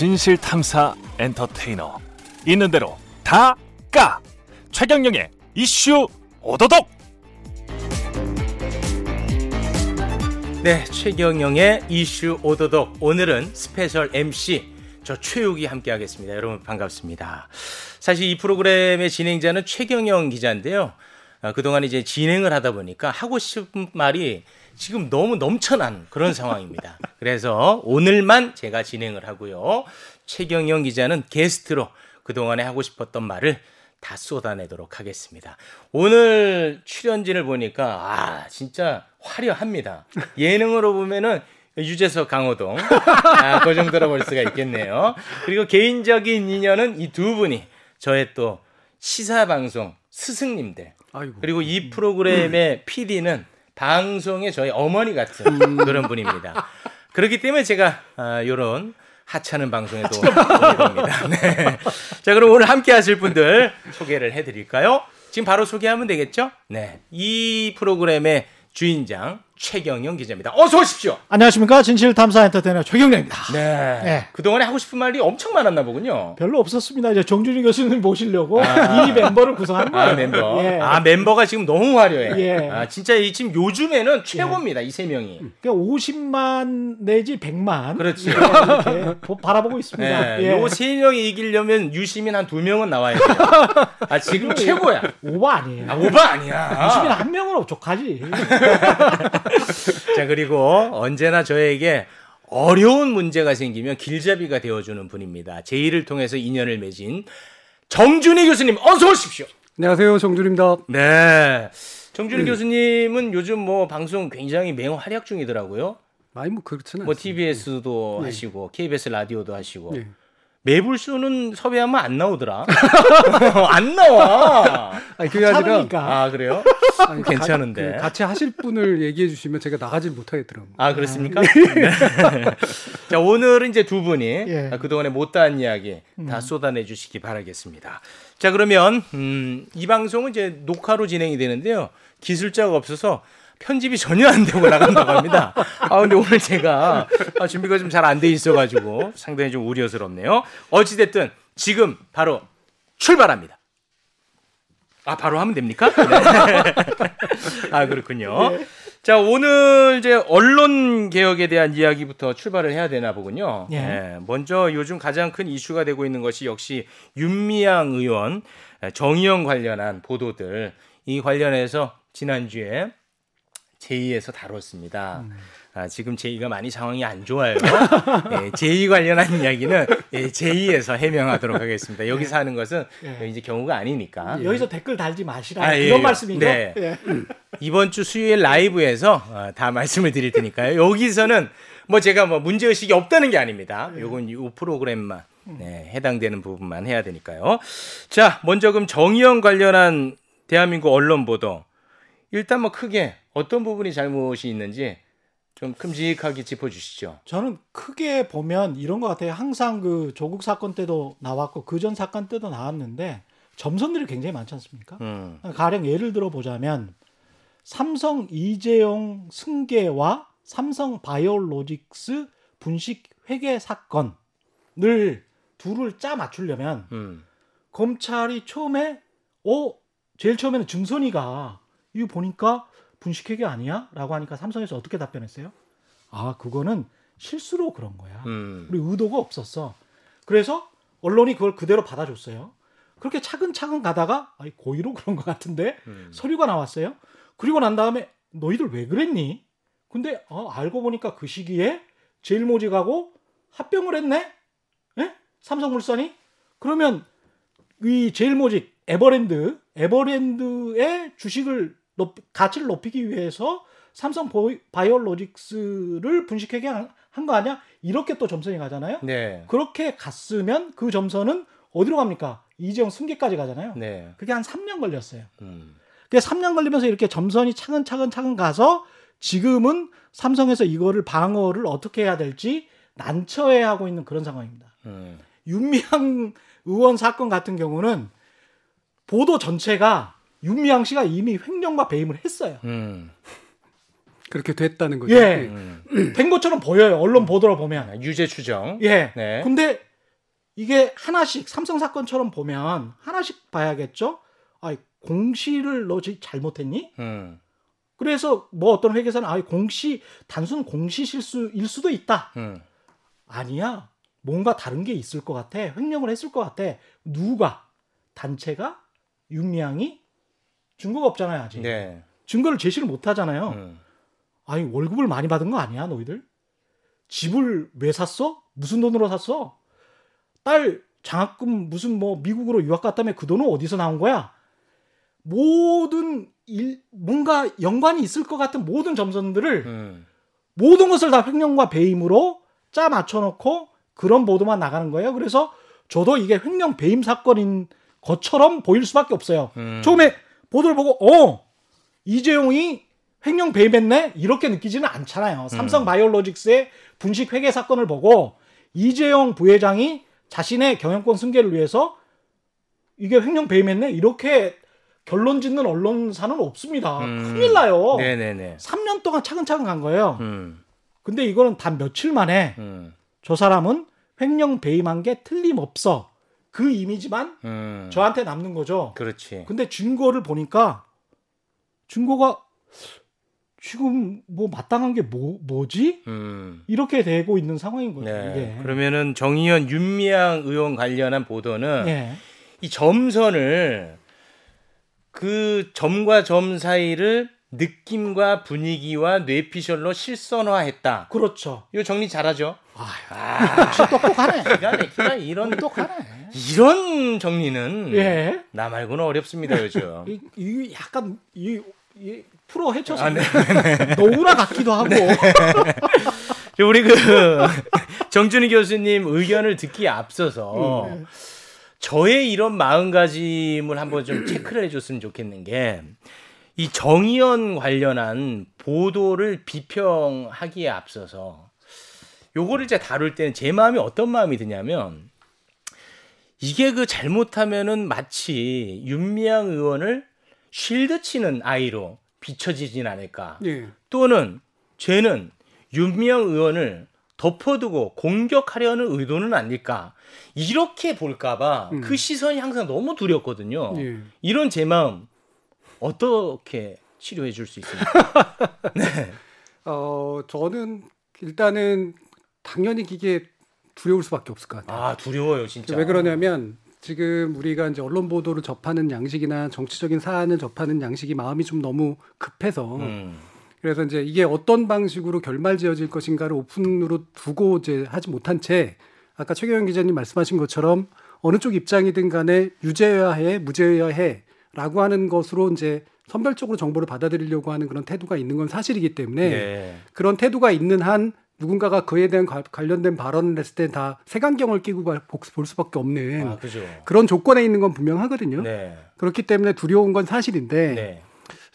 진실 탐사 엔터테이너 있는 대로 다 까 최경영의 이슈 오도독 네, 최경영의 이슈 오도독. 오늘은 special MC 저 최욱이 함께하겠습니다. 여러분 반갑습니다. 사실 이 프로그램의 진행자는 최경영 기자인데요. 아, 그동안 이제 진행을 하다 보니까 하고 싶은 말이 지금 너무 넘쳐난 그런 상황입니다. 그래서 오늘만 제가 진행을 하고요. 최경영 기자는 게스트로 그동안에 하고 싶었던 말을 다 쏟아내도록 하겠습니다. 오늘 출연진을 보니까 아 진짜 화려합니다. 예능으로 보면은 유재석 강호동 아, 그 정도로 볼 수가 있겠네요. 그리고 개인적인 인연은 이 두 분이 저의 또 시사 방송 스승님들 아이고. 그리고 이 프로그램의 PD는 방송의 저희 어머니 같은 그런 분입니다. 그렇기 때문에 제가 아, 요런 하찮은 방송에도 됩니다. 네. 자, 그럼 오늘 함께 하실 분들 소개를 해 드릴까요? 지금 바로 소개하면 되겠죠? 네. 이 프로그램의 주인장 최경영 기자입니다. 어서 오십시오. 안녕하십니까 진실탐사 엔터테이너 최경래입니다. 네. 네. 그동안에 하고 싶은 말이 엄청 많았나 보군요. 별로 없었습니다. 이제 정준희 교수님 모시려고 이 멤버를 구성한 거예요. 아, 멤버. 예. 아, 멤버가 지금 너무 화려해. 예. 아, 진짜 이 지금 요즘에는 최고입니다. 이세 명이. 그러니까 50만 내지 100만 그렇지. 예, 이렇게 보- 바라보고 있습니다. 네, 예. 요세 명이 이기려면 유시민 한 두 명은 나와야 돼요. 아, 지금 최고야. 오바 아니에요. 아, 오바 아니야. 유시민 한 명으로 족하지. 자, 그리고 언제나 저에게 어려운 문제가 생기면 길잡이가 되어주는 분입니다. 제의를 통해서 인연을 맺은 정준희 교수님, 어서 오십시오. 안녕하세요, 정준입니다. 네. 정준희 교수님은 요즘 뭐 방송 굉장히 맹 활약 중이더라고요. 아니 뭐 그렇지는 뭐. TBS도 네. 하시고 KBS 라디오도 하시고 네. 매불쇼는 섭외하면 안 나오더라. 안 나와. 아니 그게 아니라. 아 그래요? 아니, 괜찮은데. 가- 그 같이 하실 분을 얘기해 주시면 제가 나가질 못하겠더라고요. 아 그렇습니까? 네. 자 오늘은 이제 두 분이 예. 그동안에 못다한 이야기 다 쏟아내 주시기 바라겠습니다. 자 그러면 음, 이 방송은 이제 녹화로 진행이 되는데요. 기술자가 없어서 편집이 전혀 안 되고 나간다고 합니다. 아 근데 오늘 제가 아, 준비가 좀 잘 안 돼 있어가지고 상당히 좀 우려스럽네요. 어찌됐든 지금 바로 출발합니다. 아 바로 하면 됩니까? 네. 아 그렇군요. 자 오늘 이제 언론 개혁에 대한 이야기부터 출발을 해야 되나 보군요. 예. 예, 먼저 요즘 가장 큰 이슈가 되고 있는 것이 역시 윤미향 의원 정의연 관련한 보도들 이 관련해서 지난주에 제2에서 다뤘습니다. 아, 지금 제2가 많이 상황이 안 좋아요. 예, 제2 관련한 이야기는 예, 제2에서 해명하도록 하겠습니다. 여기서 하는 것은 예. 이제 경우가 아니니까. 여기서 댓글 달지 마시라 아, 예, 이런 예. 말씀이죠. 네. 예. 이번 주 수요일 라이브에서 어, 다 말씀을 드릴 테니까요. 여기서는 뭐 제가 뭐 문제 의식이 없다는 게 아닙니다. 요건 이 프로그램만 네, 해당되는 부분만 해야 되니까요. 자, 먼저 그럼 정의연 관련한 대한민국 언론 보도 일단 뭐 크게 어떤 부분이 잘못이 있는지 좀 큼직하게 짚어주시죠. 저는 크게 보면 이런 것 같아요. 항상 그 조국 사건 때도 나왔고 그 전 사건 때도 나왔는데 점선들이 굉장히 많지 않습니까? 음, 가령 예를 들어 보자면 삼성 이재용 승계와 삼성 바이오로직스 분식 회계 사건을 둘을 짜 맞추려면 음, 검찰이 처음에 어 제일 처음에는 증선이가 이거 보니까 분식회계 아니야?라고 하니까 삼성에서 어떻게 답변했어요? 아 그거는 실수로 그런 거야. 음, 우리 의도가 없었어. 그래서 언론이 그걸 그대로 받아줬어요. 그렇게 차근차근 가다가 아니 고의로 그런 것 같은데 음. 서류가 나왔어요. 그리고 난 다음에 너희들 왜 그랬니? 근데 어, 알고 보니까 그 시기에 제일모직하고 합병을 했네. 예? 삼성물산이 그러면 이 제일모직 에버랜드 에버랜드의 주식을 높, 가치를 높이기 위해서 삼성 바이오로직스를 분식회계 한 거 아니야? 이렇게 또 점선이 가잖아요. 네, 그렇게 갔으면 그 점선은 어디로 갑니까? 이재용 승계까지 가잖아요. 네, 그게 한 3년 걸렸어요. 음, 그게 3년 걸리면서 이렇게 점선이 차근차근 차근 가서 지금은 삼성에서 이거를 방어를 어떻게 해야 될지 난처해 하고 있는 그런 상황입니다. 음, 윤미향 의원 사건 같은 경우는 보도 전체가 윤미향 씨가 이미 횡령과 배임을 했어요. 음, 그렇게 됐다는 거죠. 예. 음. 된 것처럼 보여요. 언론 보도로 보면. 유죄 추정. 예. 네. 근데 이게 하나씩 삼성 사건처럼 보면 하나씩 봐야겠죠. 아, 공시를 너 지- 잘못했니? 음, 그래서 뭐 어떤 회계사는 아, 공시 단순 공시 실수일 수도 있다. 음, 아니야. 뭔가 다른 게 있을 것 같아. 횡령을 했을 것 같아. 누가? 단체가? 윤미향이? 증거가 없잖아요, 아직. 네, 증거를 제시를 못 하잖아요. 음, 아니, 월급을 많이 받은 거 아니야, 너희들? 집을 왜 샀어? 무슨 돈으로 샀어? 딸 장학금 무슨 뭐 미국으로 유학 갔다며 그 돈은 어디서 나온 거야? 모든 일, 뭔가 연관이 있을 것 같은 모든 점선들을 음, 모든 것을 다 횡령과 배임으로 짜 맞춰놓고 그런 보도만 나가는 거예요. 그래서 저도 이게 횡령 배임 사건인 것처럼 보일 수밖에 없어요. 음. 처음에 보도를 보고 어 이재용이 횡령 배임했네 이렇게 느끼지는 않잖아요. 삼성 바이오로직스의 분식 회계 사건을 보고 이재용 부회장이 자신의 경영권 승계를 위해서 이게 횡령 배임했네 이렇게 결론 짓는 언론사는 없습니다. 음. 큰일 나요. 네네네. 3년 동안 차근차근 간 거예요. 음, 근데 이거는 단 며칠 만에 음, 저 사람은 횡령 배임한 게 틀림없어. 그 이미지만 음. 저한테 남는 거죠. 그렇지. 근데 증거를 보니까 증거가 지금 뭐 마땅한 게 뭐, 뭐지? 음. 이렇게 되고 있는 상황인 거죠. 네. 이게. 그러면은 정의연 윤미향 의원 관련한 보도는 예. 이 점선을 그 점과 점 사이를 느낌과 분위기와 뇌피셜로 실선화했다. 그렇죠. 이거 정리 잘하죠? 아, 똑똑하네. 기가 막히다. 이런 똑똑하네. 이런 정리는 예. 나 말고는 어렵습니다 요즘. 이, 이 약간 이, 이 프로 해쳐서 아, 네. 너무나 같기도 하고. 저 우리 그 정준희 교수님 의견을 듣기에 앞서서 음. 저의 이런 마음가짐을 한번 좀 체크를 해줬으면 좋겠는 게 이 정의연 관련한 보도를 비평하기에 앞서서 요거를 이제 다룰 때는 제 마음이 어떤 마음이 드냐면 이게 그 잘못하면은 마치 윤미향 의원을 쉴드 치는 아이로 비춰지진 않을까. 예. 또는 쟤는 윤미향 의원을 덮어두고 공격하려는 의도는 아닐까 이렇게 볼까봐 음. 그 시선이 항상 너무 두렵거든요. 예. 이런 제 마음 어떻게 치료해 줄 수 있습니까? 어, 저는 일단은 당연히 이게 두려울 수밖에 없을 것 같아요. 아 두려워요 진짜. 왜 그러냐면 지금 우리가 이제 언론 보도를 접하는 양식이나 정치적인 사안을 접하는 양식이 마음이 좀 너무 급해서 음, 그래서 이제 이게 어떤 방식으로 결말 지어질 것인가를 오픈으로 두고 이제 하지 못한 채 아까 최경영 기자님 말씀하신 것처럼 어느 쪽 입장이든 간에 유죄여야 해, 무죄여야 해라고 하는 것으로 이제 선별적으로 정보를 받아들이려고 하는 그런 태도가 있는 건 사실이기 때문에 네. 그런 태도가 있는 한 누군가가 그에 대한 관- 관련된 발언을 했을 때 다 색안경을 끼고 볼 수밖에 없는 아. 그런 조건에 있는 건 분명하거든요. 네. 그렇기 때문에 두려운 건 사실인데 네.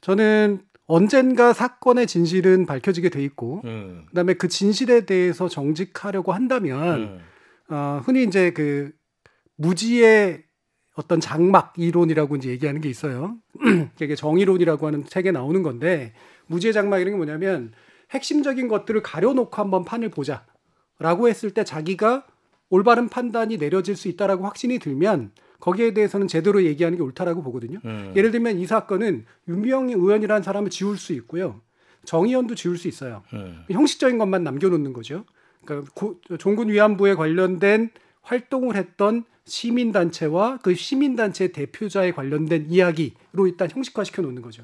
저는 언젠가 사건의 진실은 밝혀지게 돼 있고 음. 그다음에 그 진실에 대해서 정직하려고 한다면 음. 어, 흔히 이제 그 무지의 어떤 장막 이론이라고 이제 얘기하는 게 있어요. 이게 정의론이라고 하는 책에 나오는 건데 무지의 장막이라는 게 뭐냐면 핵심적인 것들을 가려놓고 한번 판을 보자라고 했을 때 자기가 올바른 판단이 내려질 수 있다라고 확신이 들면 거기에 대해서는 제대로 얘기하는 게 옳다라고 보거든요. 음. 예를 들면 이 사건은 윤미영 의원이라는 사람을 지울 수 있고요. 정의연도 지울 수 있어요. 음. 형식적인 것만 남겨놓는 거죠. 그러니까 고- 종군 위안부에 관련된 활동을 했던 시민단체와 그 시민단체 대표자에 관련된 이야기로 일단 형식화시켜 놓는 거죠.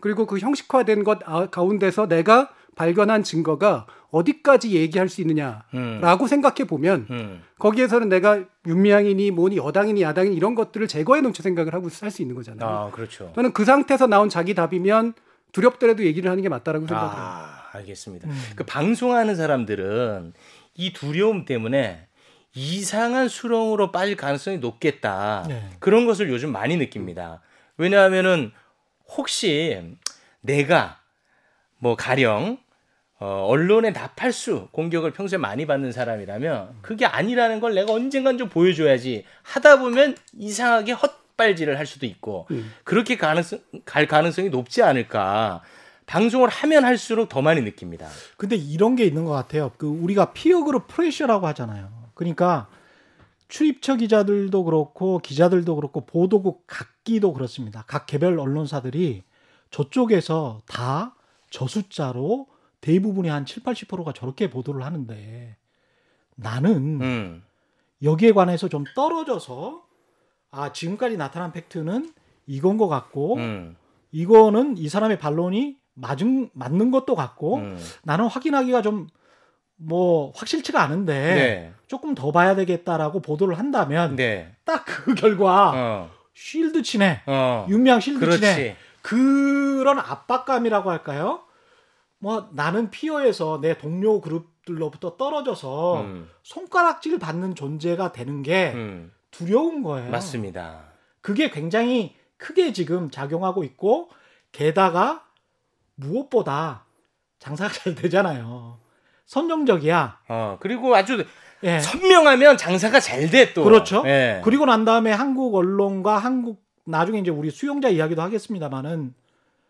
그리고 그 형식화된 것 아- 가운데서 내가 발견한 증거가 어디까지 얘기할 수 있느냐라고 음. 생각해 보면 음. 거기에서는 내가 윤미향이니 뭐니 여당이니 야당이니 이런 것들을 제거해 놓고 생각을 하고 살수 있는 거잖아요. 아 그렇죠. 저는 그 상태에서 나온 자기 답이면 두렵더라도 얘기를 하는 게 맞다라고 생각을 해요. 아, 알겠습니다. 음. 그 방송하는 사람들은 이 두려움 때문에 이상한 수렁으로 빠질 가능성이 높겠다. 네. 그런 것을 요즘 많이 느낍니다. 왜냐하면은 혹시 내가 뭐 가령 어, 언론의 나팔수 공격을 평소에 많이 받는 사람이라면 그게 아니라는 걸 내가 언젠간 좀 보여줘야지 하다 보면 이상하게 헛발질을 할 수도 있고 음. 그렇게 가능성, 갈 가능성이 높지 않을까 방송을 하면 할수록 더 많이 느낍니다. 근데 이런 게 있는 것 같아요. 그 우리가 피어 그룹 프레셔라고 하잖아요. 그러니까 출입처 기자들도 그렇고 기자들도 그렇고 보도국 각기도 그렇습니다. 각 개별 언론사들이 저쪽에서 다 저 숫자로 대부분이 한 7, 80%가 저렇게 보도를 하는데 나는 음. 여기에 관해서 좀 떨어져서 아 지금까지 나타난 팩트는 이건 것 같고 음. 이거는 이 사람의 반론이 맞은 맞는 것도 같고 음. 나는 확인하기가 좀 뭐 확실치가 않은데 네. 조금 더 봐야 되겠다라고 보도를 한다면 네. 딱그 결과 어. 쉴드 치네 어. 윤미향 쉴드 치네 그렇지. 그런 압박감이라고 할까요? 뭐 나는 피어에서 내 동료 그룹들로부터 떨어져서 음. 손가락질 받는 존재가 되는 게 음. 두려운 거예요. 맞습니다. 그게 굉장히 크게 지금 작용하고 있고 게다가 무엇보다 장사가 잘 되잖아요. 선정적이야. 어. 그리고 아주 예. 선명하면 장사가 잘 돼 또. 그렇죠. 예. 그리고 난 다음에 한국 언론과 한국 나중에 이제 우리 수용자 이야기도 하겠습니다만은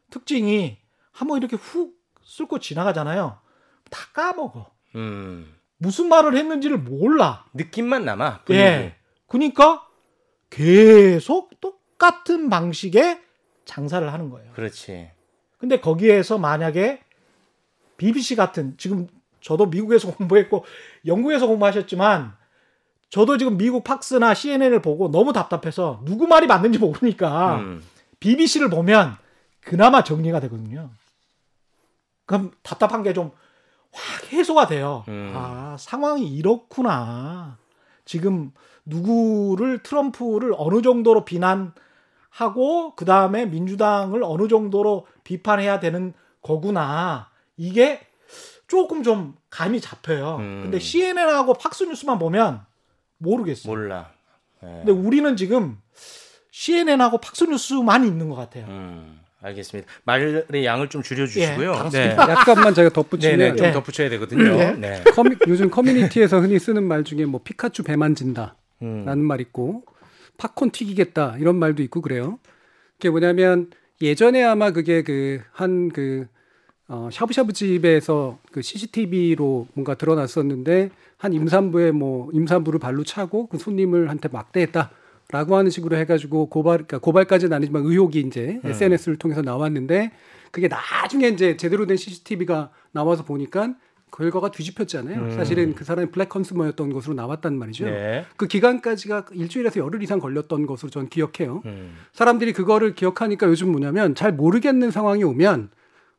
특징이 한번 이렇게 훅 쓸고 지나가잖아요. 다 까먹어. 음. 무슨 말을 했는지를 몰라. 느낌만 남아. 분위기. 예. 그러니까 계속 똑같은 방식의 장사를 하는 거예요. 그렇지. 근데 거기에서 만약에 BBC 같은 지금 저도 미국에서 공부했고 영국에서 공부하셨지만 저도 지금 미국 팍스나 CNN을 보고 너무 답답해서 누구 말이 맞는지 모르니까 음. BBC를 보면 그나마 정리가 되거든요. 그럼 답답한 게 좀 확 해소가 돼요. 음. 아, 상황이 이렇구나. 지금 누구를 트럼프를 어느 정도로 비난하고 그 다음에 민주당을 어느 정도로 비판해야 되는 거구나. 이게 조금 좀 감이 잡혀요. 음. 근데 CNN하고 팍스뉴스만 보면 모르겠어요. 몰라. 예. 근데 우리는 지금 CNN하고 팍스뉴스만 있는 것 같아요. 음. 알겠습니다. 말의 양을 좀 줄여주시고요. 예, 네. 약간만 제가 네, 덧붙이면 네, 좀 네. 덧붙여야 되거든요. 네. 네. 커뮤- 요즘 커뮤니티에서 흔히 쓰는 말 중에 뭐 피카츄 배 만진다 음. 라는 말 있고 팝콘 튀기겠다 이런 말도 있고 그래요. 그게 뭐냐면 예전에 아마 그게 그한그 어, 샤브샤브 집에서 그 CCTV로 뭔가 드러났었는데 한 임산부의 뭐 임산부를 발로 차고 그 손님을 한테 막대했다 라고 하는 식으로 해가지고 고발 그러니까 고발까지는 아니지만 의혹이 이제 음. SNS를 통해서 나왔는데 그게 나중에 이제 제대로 된 CCTV가 나와서 보니까 결과가 뒤집혔잖아요. 음. 사실은 그 사람이 블랙 컨슈머였던 것으로 나왔단 말이죠. 네. 그 기간까지가 일주일에서 열흘 이상 걸렸던 것으로 전 기억해요. 음. 사람들이 그거를 기억하니까 요즘 뭐냐면 잘 모르겠는 상황이 오면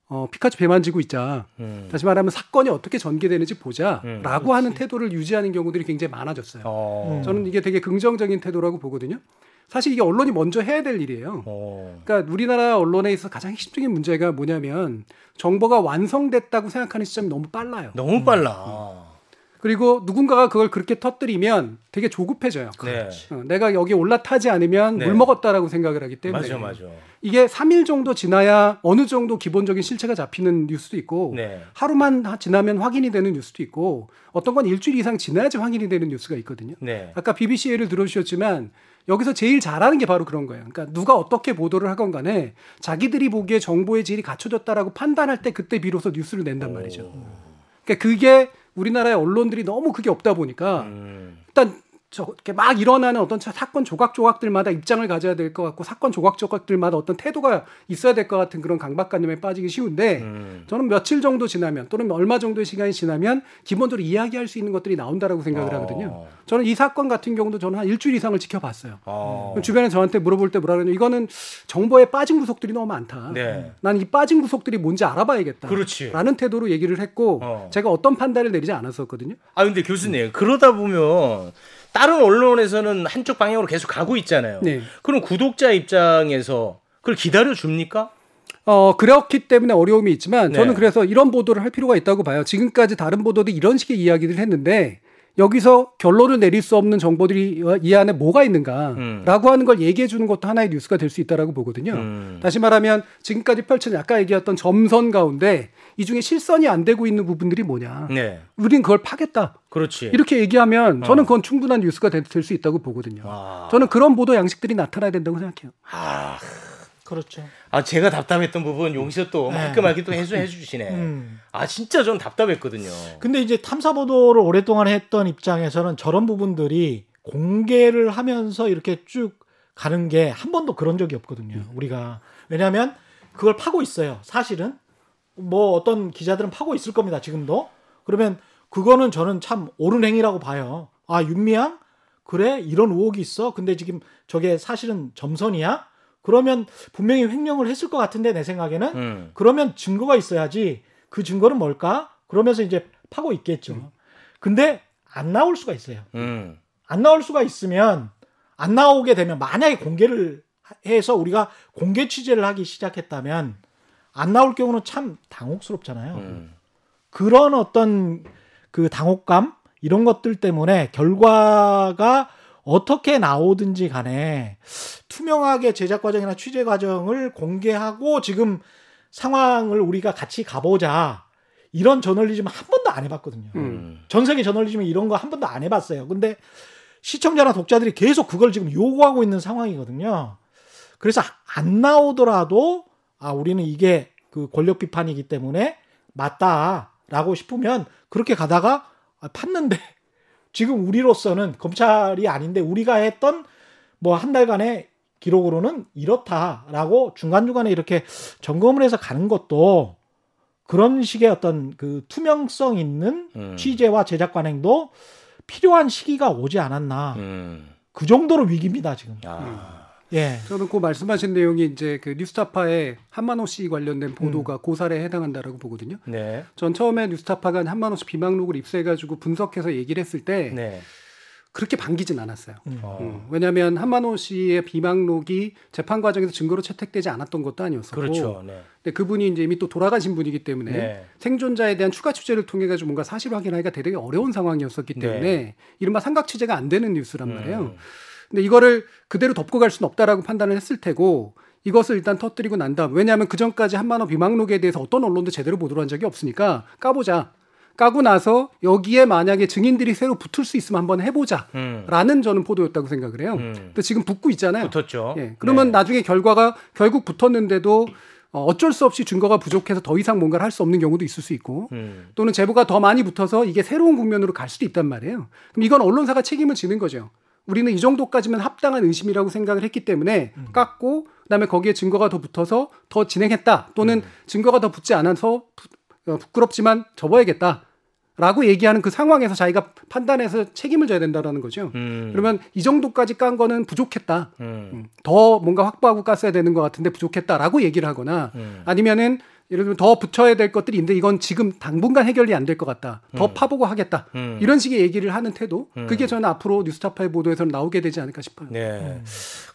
어, 피카츄 배 만 지고 있자. 음. 다시 말하면 사건이 어떻게 전개되는지 음, 보자라고 하는 태도를 유지하는 경우들이 굉장히 많아졌어요. 어. 음. 저는 이게 되게 긍정적인 태도라고 보거든요. 사실 이게 언론이 먼저 해야 될 일이에요. 어. 그러니까 우리나라 언론에 있어서 가장 핵심적인 문제가 뭐냐면 정보가 완성됐다고 생각하는 시점이 너무 빨라요. 너무 빨라. 그리고 누군가가 그걸 그렇게 터뜨리면 되게 조급해져요. 네. 어, 내가 여기 올라타지 않으면 네. 물 먹었다라고 생각을 하기 때문에 맞아, 맞아. 이게 3일 정도 지나야 어느 정도 기본적인 실체가 잡히는 뉴스도 있고 네. 하루만 하- 지나면 확인이 되는 뉴스도 있고 어떤 건 일주일 이상 지나야지 확인이 되는 뉴스가 있거든요. 네. 아까 BBC 예를 들어주셨지만 여기서 제일 잘하는 게 바로 그런 거예요. 그러니까 누가 어떻게 보도를 하건 간에 자기들이 보기에 정보의 질이 갖춰졌다라고 판단할 때 그때 비로소 뉴스를 낸단 말이죠. 그러니까 그게 우리나라의 언론들이 너무 그게 없다 보니까 음. 일단 저렇게 막 일어나는 어떤 차- 사건 조각 조각들마다 입장을 가져야 될 것 같고 사건 조각 조각들마다 어떤 태도가 있어야 될 것 같은 그런 강박관념에 빠지기 쉬운데 음. 저는 며칠 정도 지나면 또는 얼마 정도의 시간이 지나면 기본적으로 이야기할 수 있는 것들이 나온다라고 생각을 어. 하거든요. 저는 이 사건 같은 경우도 저는 한 일주일 이상을 지켜봤어요. 어. 그럼 주변에 저한테 물어볼 때 뭐라 그러냐 이거는 정보에 빠진 구석들이 너무 많다. 네. 난이 빠진 구석들이 뭔지 알아봐야겠다. 그렇지. 라는 태도로 얘기를 했고 어. 제가 어떤 판단을 내리지 않았었거든요. 아 근데 교수님 그러다 보면 다른 언론에서는 한쪽 방향으로 계속 가고 있잖아요. 네. 그럼 구독자 입장에서 그걸 기다려 줍니까? 어, 그렇기 때문에 어려움이 있지만 저는 네. 그래서 이런 보도를 할 필요가 있다고 봐요. 지금까지 다른 보도도 이런 식의 이야기를 했는데 여기서 결론을 내릴 수 없는 정보들이 이 안에 뭐가 있는가라고 음. 하는 걸 얘기해 주는 것도 하나의 뉴스가 될 수 있다라고 보거든요. 음. 다시 말하면 지금까지 펼쳐진 아까 얘기했던 점선 가운데 이 중에 실선이 안 되고 있는 부분들이 뭐냐. 네. 우린 그걸 파겠다. 그렇지. 이렇게 얘기하면 저는 어. 그건 충분한 뉴스가 될 수 있다고 보거든요. 아. 저는 그런 보도 양식들이 나타나야 된다고 생각해요. 아, 그렇죠. 아 제가 답답했던 부분 여기서 또 네. 말끔하게 또 해소해 주시네. 음. 아 진짜 전 답답했거든요. 근데 이제 탐사 보도를 오랫동안 했던 입장에서는 저런 부분들이 공개를 하면서 이렇게 쭉 가는 게 한 번도 그런 적이 없거든요. 우리가 왜냐하면 그걸 파고 있어요. 사실은 뭐 어떤 기자들은 파고 있을 겁니다. 지금도 그러면 그거는 저는 참 옳은 행위라고 봐요. 아 윤미향 그래 이런 의혹이 있어. 근데 지금 저게 사실은 점선이야. 그러면 분명히 횡령을 했을 것 같은데 내 생각에는 음. 그러면 증거가 있어야지 그 증거는 뭘까? 그러면서 이제 파고 있겠죠. 근데 안 나올 수가 있어요. 음. 안 나올 수가 있으면 안 나오게 되면 만약에 공개를 해서 우리가 공개 취재를 하기 시작했다면 안 나올 경우는 참 당혹스럽잖아요. 음. 그런 어떤 그 당혹감 이런 것들 때문에 결과가 어떻게 나오든지 간에 투명하게 제작 과정이나 취재 과정을 공개하고 지금 상황을 우리가 같이 가보자 이런 저널리즘 한 번도 안 해봤거든요. 음. 전 세계 저널리즘이 이런 거 한 번도 안 해봤어요. 근데 시청자나 독자들이 계속 그걸 지금 요구하고 있는 상황이거든요. 그래서 안 나오더라도 아 우리는 이게 그 권력 비판이기 때문에 맞다라고 싶으면 그렇게 가다가 아, 팠는데 지금 우리로서는 검찰이 아닌데 우리가 했던 뭐 한 달간의 기록으로는 이렇다라고 중간중간에 이렇게 점검을 해서 가는 것도 그런 식의 어떤 그 투명성 있는 음. 취재와 제작 관행도 필요한 시기가 오지 않았나. 음. 그 정도로 위기입니다, 지금. 아. 예. 저는 그 말씀하신 내용이 이제 그 뉴스타파의 한만호 씨 관련된 보도가 고사에 해당한다라고 보거든요. 네. 전 처음에 뉴스타파가 한만호 씨 비망록을 입수해가지고 분석해서 얘기를 했을 때 네. 그렇게 반기진 않았어요. 음. 어. 음, 왜냐하면 한만호 씨의 비망록이 재판 과정에서 증거로 채택되지 않았던 것도 아니었었고, 그렇죠. 네. 근데 그분이 이제 이미 또 돌아가신 분이기 때문에 네. 생존자에 대한 추가 취재를 통해 가지고 뭔가 사실 확인하기가 되게 어려운 상황이었었기 때문에 네. 이른바 삼각 취재가 안 되는 뉴스란 말이에요. 음. 근데 이거를 그대로 덮고 갈 수는 없다라고 판단을 했을 테고 이것을 일단 터뜨리고 난 다음 왜냐하면 그 전까지 한만호 비망록에 대해서 어떤 언론도 제대로 보도를 한 적이 없으니까 까보자. 까고 나서 여기에 만약에 증인들이 새로 붙을 수 있으면 한번 해보자. 음. 라는 저는 포도였다고 생각을 해요. 음. 근데 지금 붙고 있잖아요. 붙었죠. 예. 그러면 네. 나중에 결과가 결국 붙었는데도 어, 어쩔 수 없이 증거가 부족해서 더 이상 뭔가를 할 수 없는 경우도 있을 수 있고 음. 또는 제보가 더 많이 붙어서 이게 새로운 국면으로 갈 수도 있단 말이에요. 그럼 이건 언론사가 책임을 지는 거죠. 우리는 이 정도까지면 합당한 의심이라고 생각을 했기 때문에 깎고 그다음에 거기에 증거가 더 붙어서 더 진행했다 또는 증거가 더 붙지 않아서 부, 어, 부끄럽지만 접어야겠다. 라고 얘기하는 그 상황에서 자기가 판단해서 책임을 져야 된다라는 거죠. 음. 그러면 이 정도까지 깐 거는 부족했다. 음. 음, 더 뭔가 확보하고 깠어야 되는 것 같은데 부족했다라고 얘기를 하거나 음. 아니면은 예를 들면 더 붙여야 될 것들이 있는데 이건 지금 당분간 해결이 안 될 것 같다. 더 파보고 하겠다. 음. 이런 식의 얘기를 하는 태도. 음. 그게 저는 앞으로 뉴스타파의 보도에서는 나오게 되지 않을까 싶어요. 네.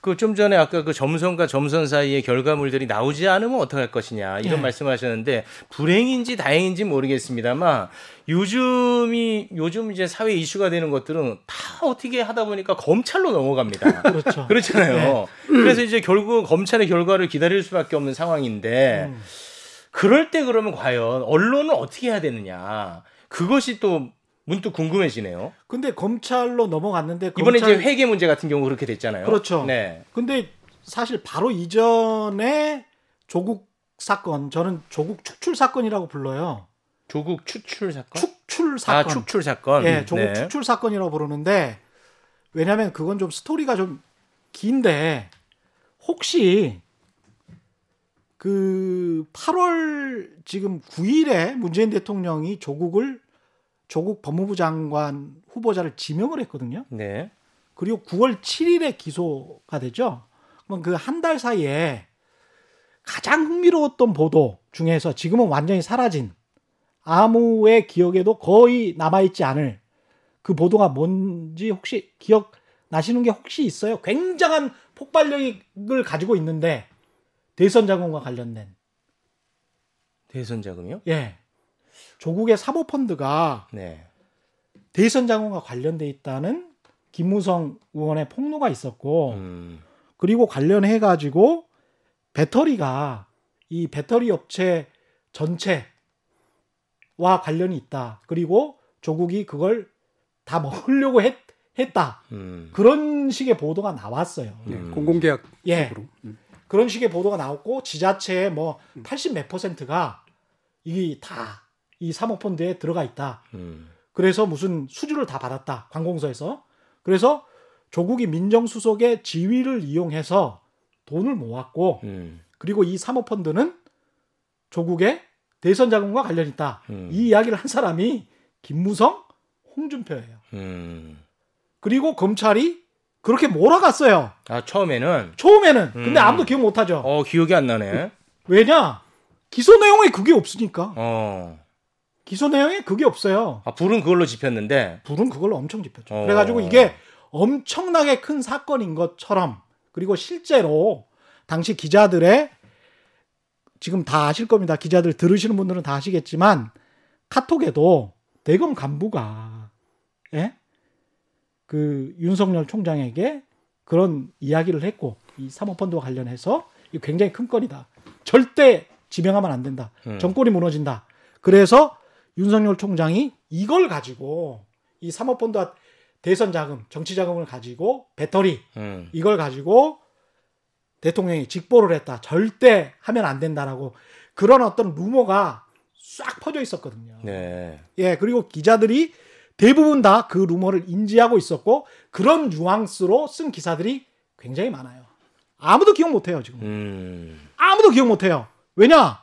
그 좀 전에 아까 그 점선과 점선 사이의 결과물들이 나오지 않으면 어떡할 것이냐 이런 네. 말씀하셨는데 불행인지 다행인지 모르겠습니다만 요즘이 요즘 이제 사회 이슈가 되는 것들은 다 어떻게 하다 보니까 검찰로 넘어갑니다. 그렇죠. 그렇잖아요. 네. 그래서 이제 결국 검찰의 결과를 기다릴 수밖에 없는 상황인데 음. 그럴 때 그러면 과연 언론은 어떻게 해야 되느냐 그것이 또 문득 궁금해지네요. 근데 검찰로 넘어갔는데 이번에 이제 회계 문제 같은 경우 그렇게 됐잖아요. 그렇죠. 네. 근데 사실 바로 이전에 조국 사건 저는 조국 축출 사건이라고 불러요. 조국 추출 사건? 축출 사건. 아, 축출 사건. 예, 조국 네. 축출 사건이라고 부르는데 왜냐하면 그건 좀 스토리가 좀 긴데 혹시 그 8월 지금 9일에 문재인 대통령이 조국을 조국 법무부 장관 후보자를 지명을 했거든요. 네. 그리고 9월 7일에 기소가 되죠. 그럼 그 한 달 사이에 가장 흥미로웠던 보도 중에서 지금은 완전히 사라진 아무의 기억에도 거의 남아있지 않을 그 보도가 뭔지 혹시 기억 나시는 게 혹시 있어요? 굉장한 폭발력을 가지고 있는데 대선 자금과 관련된 대선 자금이요? 예 조국의 사모 펀드가 네. 대선 자금과 관련돼 있다는 김무성 의원의 폭로가 있었고 음. 그리고 관련해 가지고 배터리가 이 배터리 업체 전체와 관련이 있다. 그리고 조국이 그걸 다 먹으려고 했, 했다. 음. 그런 식의 보도가 나왔어요. 예, 음. 공공계약 예. 음. 그런 식의 보도가 나왔고 지자체의 뭐 80 몇 퍼센트가 이다이 사모펀드에 들어가 있다. 음. 그래서 무슨 수주를 다 받았다. 관공서에서. 그래서 조국이 민정수석의 지위를 이용해서 돈을 모았고 음. 그리고 이 사모펀드는 조국의 대선 자금과 관련 있다. 음. 이 이야기를 한 사람이 김무성, 홍준표예요. 음. 그리고 검찰이 그렇게 몰아갔어요. 아 처음에는 처음에는. 근데 음. 아무도 기억 못 하죠. 어 기억이 안 나네. 왜냐? 기소 내용에 그게 없으니까. 어. 기소 내용에 그게 없어요. 아 불은 그걸로 지폈는데. 불은 그걸로 엄청 짚었죠. 어. 그래가지고 이게 엄청나게 큰 사건인 것처럼 그리고 실제로 당시 기자들의 지금 다 아실 겁니다. 기자들 들으시는 분들은 다 아시겠지만 카톡에도 대검 간부가 예? 그 윤석열 총장에게 그런 이야기를 했고 이 사모펀드와 관련해서 이 굉장히 큰 건이다. 절대 지명하면 안 된다. 음. 정권이 무너진다. 그래서 윤석열 총장이 이걸 가지고 이 사모펀드와 대선 자금, 정치 자금을 가지고 배터리 음. 이걸 가지고 대통령이 직보를 했다. 절대 하면 안 된다라고 그런 어떤 루머가 싹 퍼져 있었거든요. 네. 예, 그리고 기자들이 대부분 다 그 루머를 인지하고 있었고 그런 뉘앙스로 쓴 기사들이 굉장히 많아요. 아무도 기억 못 해요, 지금. 음. 아무도 기억 못 해요. 왜냐?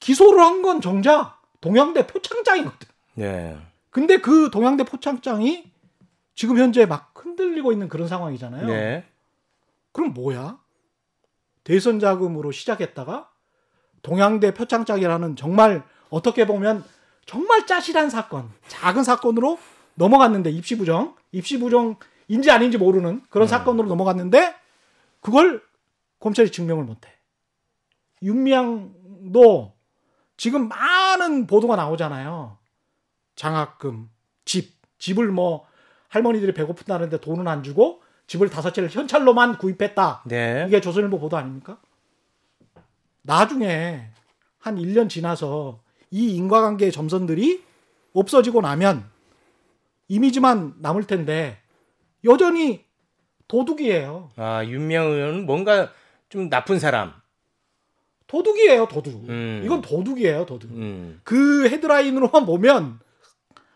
기소를 한 건 정작 동양대 표창장이거든. 네. 근데 그 동양대 표창장이 지금 현재 막 흔들리고 있는 그런 상황이잖아요. 네. 그럼 뭐야? 대선 자금으로 시작했다가 동양대 표창장이라는 정말 어떻게 보면 정말 짜실한 사건, 작은 사건으로 넘어갔는데 입시 부정, 입시 부정인지 아닌지 모르는 그런 사건으로 넘어갔는데 그걸 검찰이 증명을 못해. 윤미향도 지금 많은 보도가 나오잖아요. 장학금, 집, 집을 뭐 할머니들이 배고픈다는데 돈은 안 주고 집을 다섯 채를 현찰로만 구입했다. 네. 이게 조선일보 보도 아닙니까? 나중에 한 1년 지나서 이 인과관계의 점선들이 없어지고 나면 이미지만 남을 텐데 여전히 도둑이에요. 아 윤명 의원은 뭔가 좀 나쁜 사람. 도둑이에요, 도둑. 음. 이건 도둑이에요, 도둑. 음. 그 헤드라인으로만 보면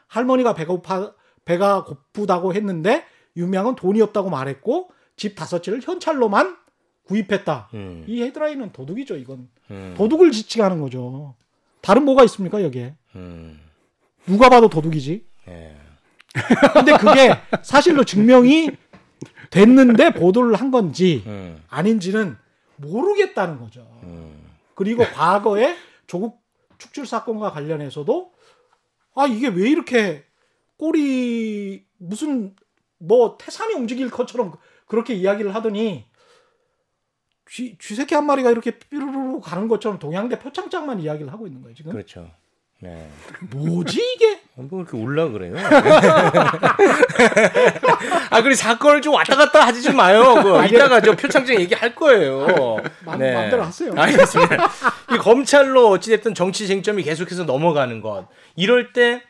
할머니가 배가 고파 배가 고프다고 했는데 윤명은 돈이 없다고 말했고 집 다섯 채를 현찰로만 구입했다. 음. 이 헤드라인은 도둑이죠, 이건. 음. 도둑을 지칭하는 거죠. 다른 뭐가 있습니까, 여기에? 음. 누가 봐도 도둑이지. 예. 근데 그게 사실로 증명이 됐는데 보도를 한 건지 음. 아닌지는 모르겠다는 거죠. 음. 그리고 과거에 조국 축출 사건과 관련해서도 아 이게 왜 이렇게 꼬리 무슨 뭐 태산이 움직일 것처럼 그렇게 이야기를 하더니 쥐, 쥐새끼 한 마리가 이렇게 삐루루루 가는 것처럼 동양대 표창장만 이야기를 하고 있는 거예요 지금 그렇죠. 네. 뭐지 이게 뭐 이렇게 올라 그래요? 아, 그래 사건을 좀 왔다 갔다 하지 좀 마요. 그 이따가 저 표창장 얘기할 거예요. 마- 마음대로 하세요. 알겠습니다. 이 검찰로 어찌됐든 정치 쟁점이 계속해서 넘어가는 것. 이럴 때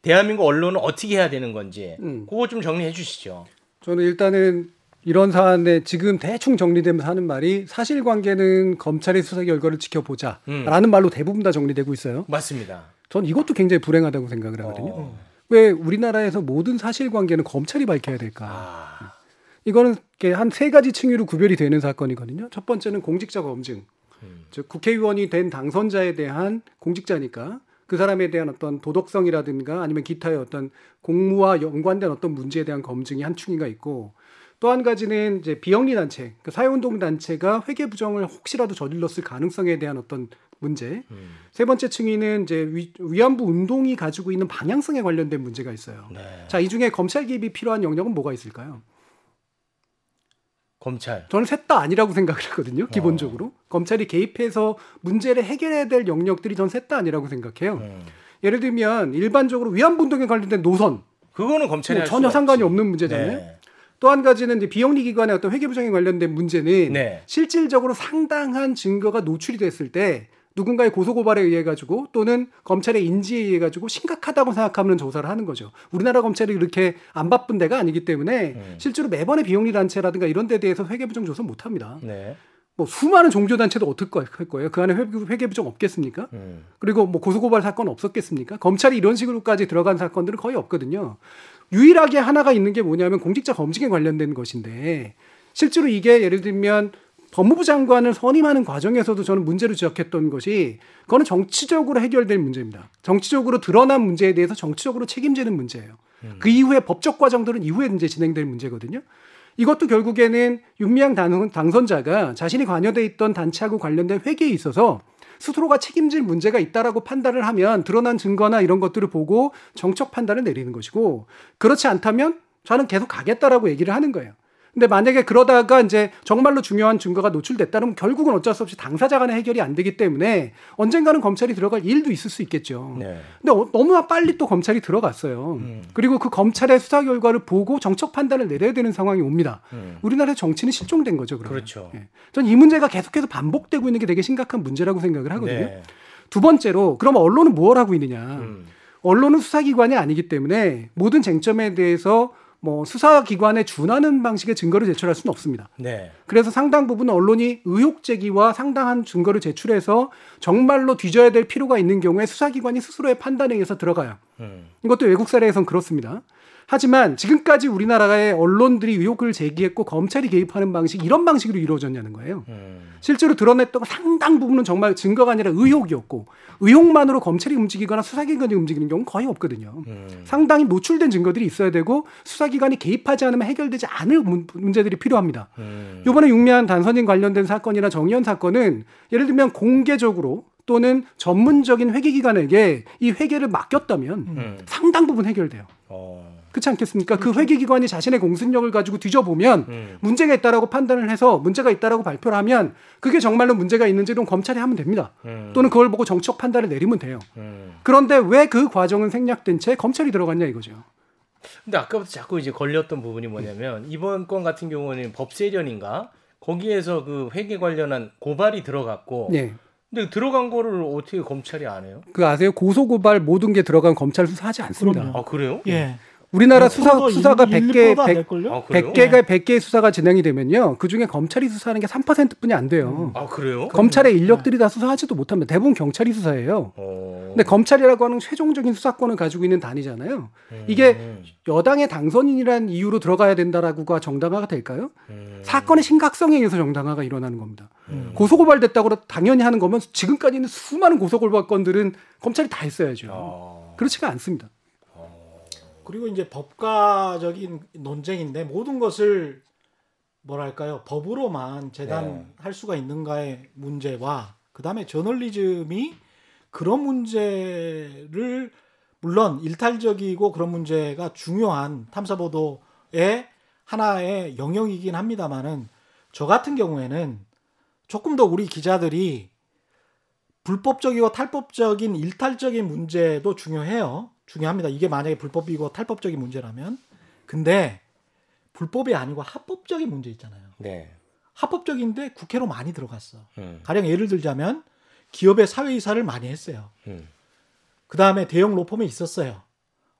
대한민국 언론은 어떻게 해야 되는 건지 음. 그거 좀 정리해 주시죠. 저는 일단은 이런 사안에 지금 대충 정리되면서 하는 말이 사실관계는 검찰의 수사 결과를 지켜보자라는 음. 말로 대부분 다 정리되고 있어요. 맞습니다. 전 이것도 굉장히 불행하다고 생각을 하거든요. 어. 왜 우리나라에서 모든 사실관계는 검찰이 밝혀야 될까? 아, 이거는 한 세 가지 층위로 구별이 되는 사건이거든요. 첫 번째는 공직자 검증. 음. 즉 국회의원이 된 당선자에 대한 공직자니까 그 사람에 대한 어떤 도덕성이라든가 아니면 기타의 어떤 공무와 연관된 어떤 문제에 대한 검증이 한 층위가 있고 또 한 가지는 이제 비영리 단체, 그 사회운동 단체가 회계 부정을 혹시라도 저질렀을 가능성에 대한 어떤 문제. 음. 세 번째 층위는 이제 위, 위안부 운동이 가지고 있는 방향성에 관련된 문제가 있어요. 네. 자, 이 중에 검찰 개입이 필요한 영역은 뭐가 있을까요? 검찰. 저는 셋 다 아니라고 생각을 하거든요. 기본적으로 검찰이 개입해서 문제를 해결해야 될 영역들이 전 셋 다 아니라고 생각해요. 음. 예를 들면 일반적으로 위안부 운동에 관련된 노선 그거는 검찰이 뭐할 전혀 상관이. 없는 문제잖아요. 네. 또 한 가지는 이제 비영리 기관의 어떤 회계 부정에 관련된 문제는 네. 실질적으로 상당한 증거가 노출이 됐을 때 누군가의 고소 고발에 의해 가지고 또는 검찰의 인지에 의해 가지고 심각하다고 생각하면 조사를 하는 거죠. 우리나라 검찰이 이렇게 안 바쁜 데가 아니기 때문에 음. 실제로 매번의 비영리 단체라든가 이런 데 대해서 회계 부정 조사 못 합니다. 네. 뭐 수많은 종교 단체도 어떻게 할 거예요? 그 안에 회계, 회계 부정 없겠습니까? 음. 그리고 뭐 고소고발 사건 없었겠습니까? 검찰이 이런 식으로까지 들어간 사건들은 거의 없거든요. 유일하게 하나가 있는 게 뭐냐면 공직자 검증에 관련된 것인데 실제로 이게 예를 들면 법무부 장관을 선임하는 과정에서도 저는 문제를 지적했던 것이 그거는 정치적으로 해결될 문제입니다. 정치적으로 드러난 문제에 대해서 정치적으로 책임지는 문제예요. 그 이후에 법적 과정들은 이후에 이제 진행될 문제거든요. 이것도 결국에는 윤미향 당- 당선자가 자신이 관여돼 있던 단체하고 관련된 회계에 있어서 스스로가 책임질 문제가 있다라고 판단을 하면 드러난 증거나 이런 것들을 보고 정책 판단을 내리는 것이고 그렇지 않다면 저는 계속 가겠다라고 얘기를 하는 거예요. 근데 만약에 그러다가 이제 정말로 중요한 증거가 노출됐다면 결국은 어쩔 수 없이 당사자 간의 해결이 안 되기 때문에 언젠가는 검찰이 들어갈 일도 있을 수 있겠죠. 네. 근데 어- 너무나 빨리 또 검찰이 들어갔어요. 음. 그리고 그 검찰의 수사 결과를 보고 정책 판단을 내려야 되는 상황이 옵니다. 음. 우리나라의 정치는 실종된 거죠. 그러면. 그렇죠. 예. 전이 문제가 계속해서 반복되고 있는 게 되게 심각한 문제라고 생각을 하거든요. 네. 두 번째로 그럼 언론은 뭘 하고 있느냐? 음. 언론은 수사기관이 아니기 때문에 모든 쟁점에 대해서 뭐 수사기관에 준하는 방식의 증거를 제출할 수는 없습니다. 네. 그래서 상당 부분 언론이 의혹 제기와 상당한 증거를 제출해서 정말로 뒤져야 될 필요가 있는 경우에 수사기관이 스스로의 판단에 의해서 들어가요. 음. 이것도 외국 사례에선 그렇습니다. 하지만 지금까지 우리나라의 언론들이 의혹을 제기했고 검찰이 개입하는 방식 이런 방식으로 이루어졌냐는 거예요. 음. 실제로 드러냈던 상당 부분은 정말 증거가 아니라 의혹이었고 의혹만으로 검찰이 움직이거나 수사기관이 움직이는 경우는 거의 없거든요. 음. 상당히 노출된 증거들이 있어야 되고 수사기관이 개입하지 않으면 해결되지 않을 문- 문제들이 필요합니다. 음. 이번에 육미한 단선인 관련된 사건이나 정의연 사건은 예를 들면 공개적으로 또는 전문적인 회계기관에게 이 회계를 맡겼다면 음. 상당 부분 해결돼요. 어. 그렇지 않겠습니까? 그 회계기관이 자신의 공신력을 가지고 뒤져보면 음. 문제가 있다라고 판단을 해서 문제가 있다라고 발표를 하면 그게 정말로 문제가 있는지는 검찰이 하면 됩니다. 음. 또는 그걸 보고 정치적 판단을 내리면 돼요. 음. 그런데 왜 그 과정은 생략된 채 검찰이 들어갔냐 이거죠. 근데 아까부터 자꾸 이제 걸렸던 부분이 뭐냐면 이번 건 같은 경우는 법세련인가 거기에서 그 회계 관련한 고발이 들어갔고 네. 근데 들어간 거를 어떻게 검찰이 안 해요? 그 아세요? 고소 고발 모든 게 들어간 검찰 수사하지 않습니다. 그럼요. 아 그래요? 예. 우리나라 수사 수사가 일- 100개 1%도 안 100, 될걸요? 아? 100 개가 100개의 수사가 진행이 되면요. 그중에 검찰이 수사하는 게 3%뿐이 안 돼요. 아 그래요? 검찰의 인력들이 다 수사하지도 못합니다. 대부분 경찰이 수사해요. 어. 근데 검찰이라고 하는 최종적인 수사권을 가지고 있는 단위잖아요. 이게 음. 여당의 당선인이란 이유로 들어가야 된다라고가 정당화가 될까요? 음. 사건의 심각성에 의해서 정당화가 일어나는 겁니다. 음. 고소고발됐다고 당연히 하는 거면 지금까지 있는 수많은 고소고발 건들은 검찰이 다 했어야죠. 어. 그렇지가 않습니다. 그리고 이제 법과적인 논쟁인데 모든 것을 뭐랄까요 법으로만 재단할 수가 있는가의 문제와 그 다음에 저널리즘이 그런 문제를 물론 일탈적이고 그런 문제가 중요한 탐사 보도의 하나의 영역이긴 합니다만은 저 같은 경우에는 조금 더 우리 기자들이 불법적이고 탈법적인 일탈적인 문제도 중요해요. 중요합니다. 이게 만약에 불법이고 탈법적인 문제라면. 근데 불법이 아니고 합법적인 문제 있잖아요. 네. 합법적인데 국회로 많이 들어갔어. 음. 가령 예를 들자면 기업의 사회이사를 많이 했어요. 음. 그 다음에 대형 로펌에 있었어요.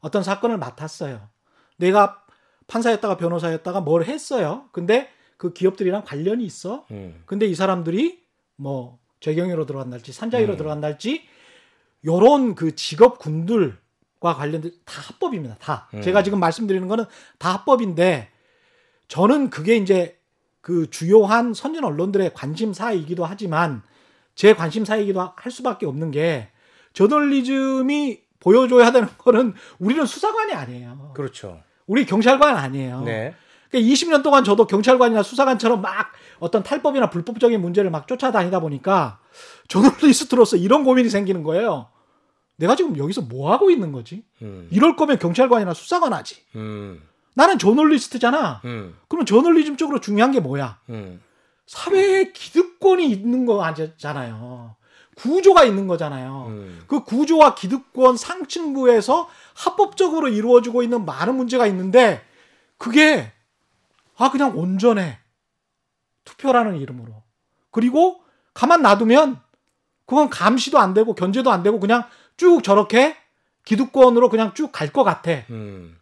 어떤 사건을 맡았어요. 내가 판사였다가 변호사였다가 뭘 했어요. 근데 그 기업들이랑 관련이 있어. 음. 근데 이 사람들이 뭐 재경위로 들어간달지 산자위로 음. 들어간달지 요런 그 직업 군들과 관련된 다 합법입니다. 다. 음. 제가 지금 말씀드리는 거는 다 합법인데 저는 그게 이제 그 주요한 선진 언론들의 관심사이기도 하지만 제 관심사이기도 할 수밖에 없는 게 저널리즘이 보여줘야 되는 거는 우리는 수사관이 아니에요. 그렇죠. 우리 경찰관 아니에요. 네. 그러니까 20년 동안 저도 경찰관이나 수사관처럼 막 어떤 탈법이나 불법적인 문제를 막 쫓아다니다 보니까 저널리스트로서 이런 고민이 생기는 거예요. 내가 지금 여기서 뭐 하고 있는 거지? 음. 이럴 거면 경찰관이나 수사관 하지. 음. 나는 저널리스트잖아. 음. 그러면 저널리즘 쪽으로 중요한 게 뭐야? 음. 사회에 기득권이 있는 거 아니잖아요. 구조가 있는 거잖아요. 음. 그 구조와 기득권 상층부에서 합법적으로 이루어지고 있는 많은 문제가 있는데 그게 아 그냥 온전해 투표라는 이름으로 그리고 가만 놔두면 그건 감시도 안 되고 견제도 안 되고 그냥 쭉 저렇게 기득권으로 그냥 쭉 갈 것 같아. 음.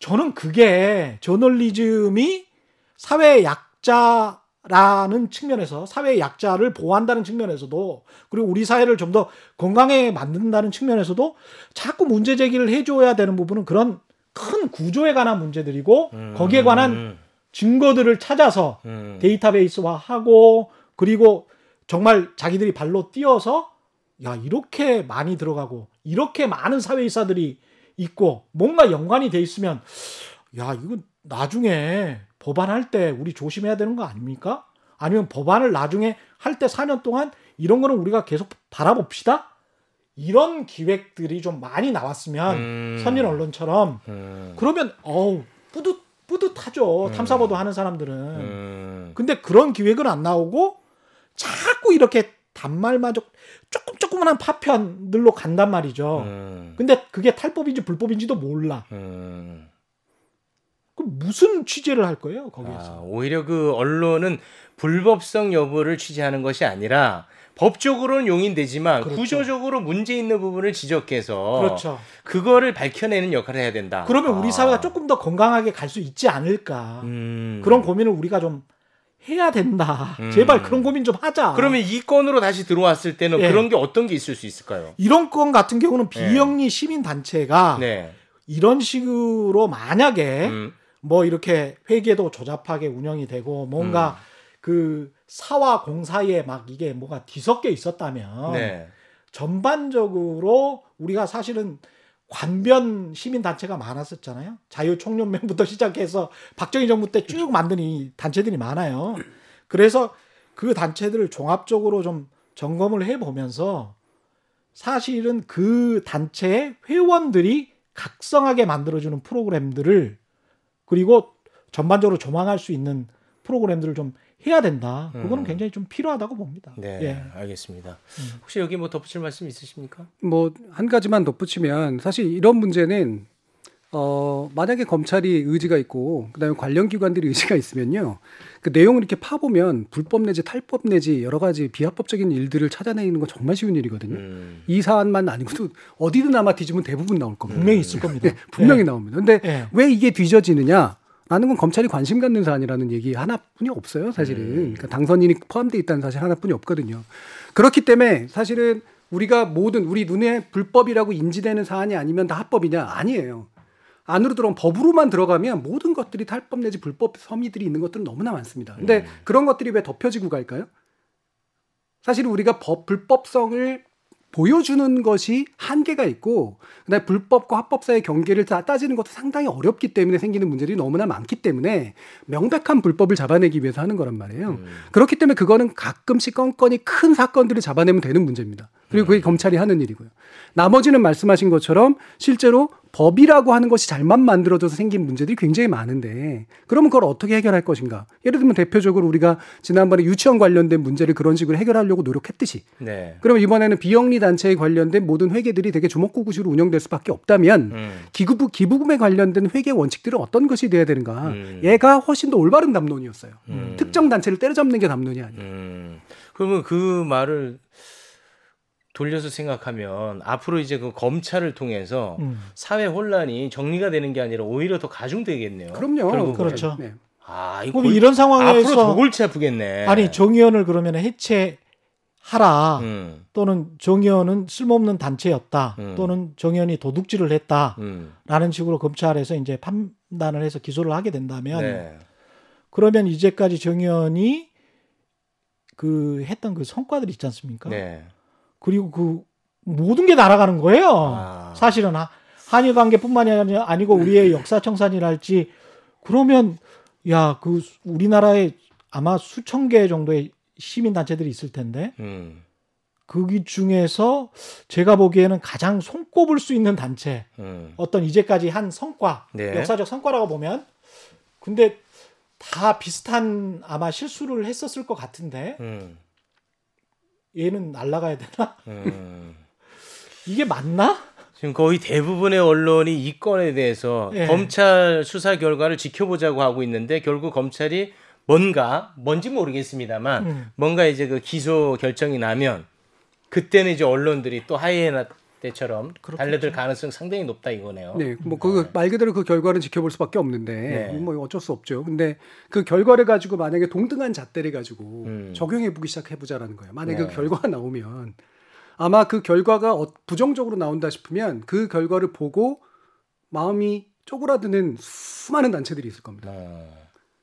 저는 그게 저널리즘이 사회 약자라는 측면에서 사회 약자를 보호한다는 측면에서도 그리고 우리 사회를 좀 더 건강하게 만든다는 측면에서도 자꾸 문제 제기를 해줘야 되는 부분은 그런 큰 구조에 관한 문제들이고 음. 거기에 관한 증거들을 찾아서 음. 데이터베이스화하고 그리고 정말 자기들이 발로 뛰어서 야 이렇게 많이 들어가고 이렇게 많은 사회이사들이 있고 뭔가 연관이 돼 있으면 야 이거 나중에 법안할 때 우리 조심해야 되는 거 아닙니까? 아니면 법안을 나중에 할 때 4년 동안 이런 거는 우리가 계속 바라봅시다. 이런 기획들이 좀 많이 나왔으면 음. 선진 언론처럼 음. 그러면 어우 뿌듯 뿌듯하죠 음. 탐사보도 하는 사람들은 음. 근데 그런 기획은 안 나오고 자꾸 이렇게 단말마저 조금 조그만한 파편들로 간단 말이죠. 음. 근데 그게 탈법인지 불법인지도 몰라. 음. 그럼 무슨 취재를 할 거예요 아, 거기에서? 오히려 그 언론은 불법성 여부를 취재하는 것이 아니라 법적으로는 용인되지만 그렇죠. 구조적으로 문제 있는 부분을 지적해서 그렇죠. 그거를 밝혀내는 역할을 해야 된다. 그러면 우리 아. 사회가 조금 더 건강하게 갈 수 있지 않을까? 음. 그런 고민을 우리가 좀 해야 된다. 음. 제발 그런 고민 좀 하자. 그러면 이 건으로 다시 들어왔을 때는 예. 그런 게 어떤 게 있을 수 있을까요? 이런 건 같은 경우는 비영리 시민 단체가 네. 이런 식으로 만약에 음. 뭐 이렇게 회계도 조잡하게 운영이 되고 뭔가 음. 그 사와 공 사이에 막 이게 뭐가 뒤섞여 있었다면 네. 전반적으로 우리가 사실은 관변 시민 단체가 많았었잖아요. 자유총연맹부터 시작해서 박정희 정부 때 쭉 만든 이 단체들이 많아요. 그래서 그 단체들을 종합적으로 좀 점검을 해 보면서 사실은 그 단체의 회원들이 각성하게 만들어주는 프로그램들을 그리고 전반적으로 조망할 수 있는 프로그램들을 좀 해야 된다. 그거는 음. 굉장히 좀 필요하다고 봅니다. 네. 예. 알겠습니다. 음. 혹시 여기 뭐 덧붙일 말씀 있으십니까? 뭐 한 가지만 덧붙이면 사실 이런 문제는 어 만약에 검찰이 의지가 있고 그다음에 관련 기관들이 의지가 있으면요 그 내용을 이렇게 파보면 불법 내지 탈법 내지 여러 가지 비합법적인 일들을 찾아내는 건 정말 쉬운 일이거든요. 음. 이 사안만 아니고도 어디든 아마 뒤지면 대부분 나올 겁니다. 분명히 있을 겁니다. 네, 분명히 예. 나옵니다. 근데 예. 왜 이게 뒤져지느냐? 라는 건 검찰이 관심 갖는 사안이라는 얘기 하나뿐이 없어요, 사실은. 음. 그러니까 당선인이 포함되어 있다는 사실 하나뿐이 없거든요. 그렇기 때문에 사실은 우리가 모든 우리 눈에 불법이라고 인지되는 사안이 아니면 다 합법이냐? 아니에요. 안으로 들어오면 법으로만 들어가면 모든 것들이 탈법 내지 불법 혐의들이 있는 것들은 너무나 많습니다. 근데 음. 그런 것들이 왜 덮여지고 갈까요? 사실 우리가 법 불법성을 보여주는 것이 한계가 있고 그다음에 불법과 합법 사이의 경계를 다 따지는 것도 상당히 어렵기 때문에 생기는 문제들이 너무나 많기 때문에 명백한 불법을 잡아내기 위해서 하는 거란 말이에요. 음. 그렇기 때문에 그거는 가끔씩 건건이 큰 사건들을 잡아내면 되는 문제입니다. 그리고 그게 검찰이 하는 일이고요. 나머지는 말씀하신 것처럼 실제로 법이라고 하는 것이 잘만 만들어져서 생긴 문제들이 굉장히 많은데 그러면 그걸 어떻게 해결할 것인가? 예를 들면 대표적으로 우리가 지난번에 유치원 관련된 문제를 그런 식으로 해결하려고 노력했듯이 네. 그러면 이번에는 비영리 단체에 관련된 모든 회계들이 되게 주먹구구식으로 운영될 수밖에 없다면 음. 기부부 기부금에 관련된 회계 원칙들은 어떤 것이 돼야 되는가? 음. 얘가 훨씬 더 올바른 담론이었어요. 음. 특정 단체를 때려잡는 게 담론이 아니에요. 음. 그러면 그 말을 돌려서 생각하면 앞으로 이제 그 검찰을 통해서 음. 사회 혼란이 정리가 되는 게 아니라 오히려 더 가중되겠네요. 그럼요. 결국은. 그렇죠. 네. 아, 이거 그럼 골- 이런 앞으로 상황에서 더 골치 아프겠네. 아니 정의원을 그러면 해체하라 음, 또는 정의원은 쓸모없는 단체였다 음. 또는 정의원이 도둑질을 했다라는 음. 식으로 검찰에서 이제 판단을 해서 기소를 하게 된다면 네. 그러면 이제까지 정의원이 그 했던 그 성과들 있지 않습니까? 네. 그리고 그 모든 게 날아가는 거예요. 아. 사실은 하- 한일 관계뿐만이 아니- 아니고 우리의 역사 청산이랄지 그러면 야 그 우리나라에 아마 수천 개 정도의 시민 단체들이 있을 텐데 음. 그 중에서 제가 보기에는 가장 손꼽을 수 있는 단체 음. 어떤 이제까지 한 성과 네. 역사적 성과라고 보면 근데 다 비슷한 아마 실수를 했었을 것 같은데 음. 얘는 날라가야 되나 음. 이게 맞나? 지금 거의 대부분의 언론이 이 건에 대해서 예. 검찰 수사 결과를 지켜보자고 하고 있는데 결국 검찰이 뭔가 뭔지 모르겠습니다만 음. 뭔가 이제 그 기소 결정이 나면 그때는 이제 언론들이 또 하이에나 때처럼 그렇겠죠. 달려들 가능성 상당히 높다 이거네요. 네, 뭐그말 그대로 그 결과를 지켜볼 수밖에 없는데 네. 뭐 어쩔 수 없죠. 근데 그 결과를 가지고 만약에 동등한 잣대를 가지고 음. 적용해 보기 시작해 보자라는 거예요. 만약에 네. 그 결과가 나오면 아마 그 결과가 어- 부정적으로 나온다 싶으면 그 결과를 보고 마음이 쪼그라드는 수많은 단체들이 있을 겁니다. 어.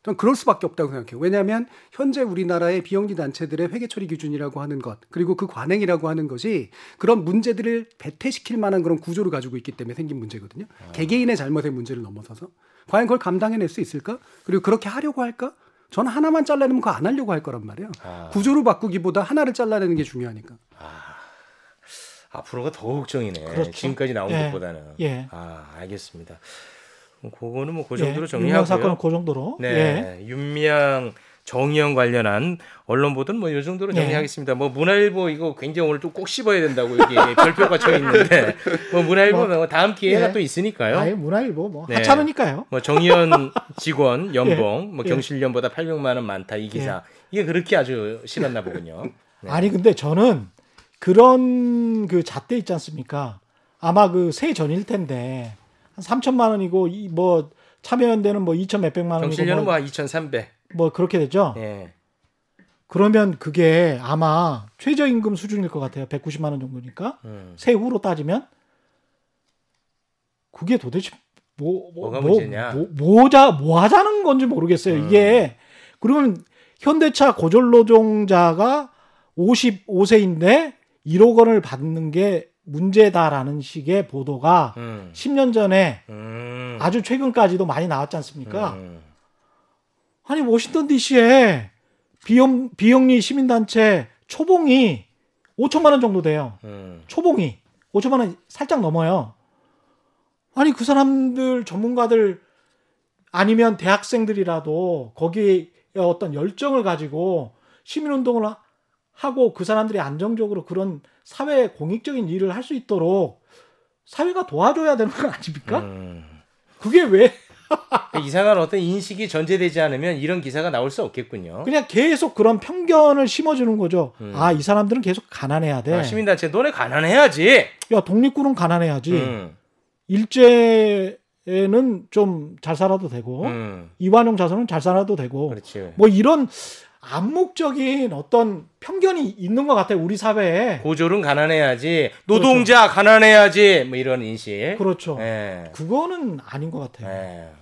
저는 그럴 수밖에 없다고 생각해요. 왜냐하면 현재 우리나라의 비영리 단체들의 회계 처리 기준이라고 하는 것, 그리고 그 관행이라고 하는 것이 그런 문제들을 배태시킬 만한 그런 구조를 가지고 있기 때문에 생긴 문제거든요. 개개인의 잘못의 문제를 넘어서서 과연 그걸 감당해낼 수 있을까? 그리고 그렇게 하려고 할까? 저는 하나만 잘라내면 그거 안 하려고 할 거란 말이에요. 아. 구조를 바꾸기보다 하나를 잘라내는 게 중요하니까. 앞으로가 더 걱정이네. 그렇죠. 지금까지 나온 예. 것보다는. 예. 아, 알겠습니다. 그거는 뭐그 예, 정도로 윤미향 사건은 정리하고요. 그 정도로. 예. 네. 윤미향 정의영 관련한 언론 보도는 뭐이 정도로 예. 정리하겠습니다. 뭐 문화일보 이거 굉장히 오늘 또 꼭 씹어야 된다고 여기 별표가 쳐 있는데 뭐 문화일보 뭐 다음 기회가 예. 또 있으니까요. 아예 문화일보 뭐 네. 하찮으니까요. 뭐 정의연 직원 연봉 뭐 예. 경실련보다 800만 원 많다 이 기사 이게 그렇게 아주 싫었나 보군요. 네. 아니 근데 저는 그런 그 잣대 있지 않습니까? 아마 그 새 전일 텐데 한 3천만 원이고 이 뭐 참여연대는 뭐 2천 몇백만 원이고 경실련은 뭐, 뭐 2,300. 뭐 그렇게 되죠. 예. 그러면 그게 아마 최저임금 수준일 것 같아요. 190만 원 정도니까 음. 세후로 따지면 그게 도대체 뭐, 뭐, 뭐가 뭐, 문제냐? 뭐, 뭐자 뭐 하자는 건지 모르겠어요. 음. 이게 그러면 현대차 고졸 노동자가 55세인데 1억 원을 받는 게 문제다라는 식의 보도가 음. 10년 전에 음. 아주 최근까지도 많이 나왔지 않습니까? 음. 아니 워싱턴 D.C.에 비영 비영리 시민단체 초봉이 5천만 원 정도 돼요. 음. 초봉이 5천만 원 살짝 넘어요. 아니 그 사람들 전문가들 아니면 대학생들이라도 거기에 어떤 열정을 가지고 시민운동을 하- 하고 그 사람들이 안정적으로 그런 사회 공익적인 일을 할 수 있도록 사회가 도와줘야 되는 거 아닙니까? 음. 그게 왜 이상한 어떤 인식이 전제되지 않으면 이런 기사가 나올 수 없겠군요. 그냥 계속 그런 편견을 심어주는 거죠. 음. 아 이 사람들은 계속 가난해야 돼. 아, 시민단체 너네 가난해야지. 야 독립군은 가난해야지. 음. 일제에는 좀 잘 살아도 되고 음. 이완용 자손은 잘 살아도 되고 그렇지. 뭐 이런 암묵적인 어떤 편견이 있는 것 같아요 우리 사회에. 고졸은 가난해야지. 노동자 가난해야지. 뭐 이런 인식. 그렇죠. 예. 그거는 아닌 것 같아요. 예.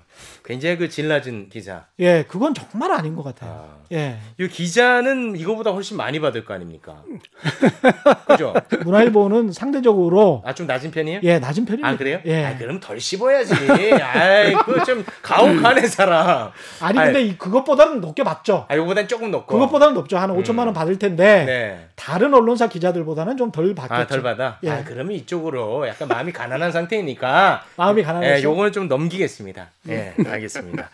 굉장히 그질 낮은 기사. 예, 그건 정말 아닌 것 같아요. 아. 예, 이 기자는 이거보다 훨씬 많이 받을 거 아닙니까? 그죠? 문화일보는 상대적으로 아 좀 낮은 편이에요? 예 낮은 편입니다. 아 그래요? 예. 아 그럼 덜 씹어야지. 아이 그좀 가혹하네 사람. 아니 근데 이 그것보다는 높게 받죠. 아 요거보단 조금 높고. 그것보다는 높죠. 한 5천만 원 받을 텐데 네. 다른 언론사 기자들보다는 좀 덜 받겠죠. 아 덜 받아. 예. 아 그러면 이쪽으로 약간 마음이 가난한 상태이니까. 마음이 가난해서. 예, 요거는 좀 넘기겠습니다. 예, 알겠습니다.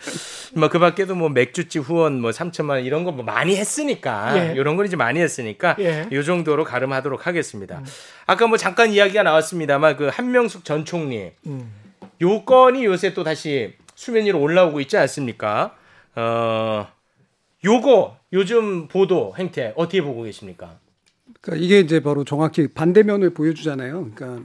뭐 그 밖에도 뭐 맥주집 후원 뭐 3천만 원 이런 거 뭐 많이 했으니까 예. 이런 걸 이제 많이 했으니까 예. 요 정도로 가름하도록 하겠습니다. 아까 뭐 잠깐 이야기가 나왔습니다만 그 한명숙 전 총리 음. 요 건이 요새 또 다시 수면 위로 올라오고 있지 않습니까? 어 요거 요즘 보도 행태 어떻게 보고 계십니까? 그러니까 이게 이제 바로 정확히 반대면을 보여주잖아요. 그러니까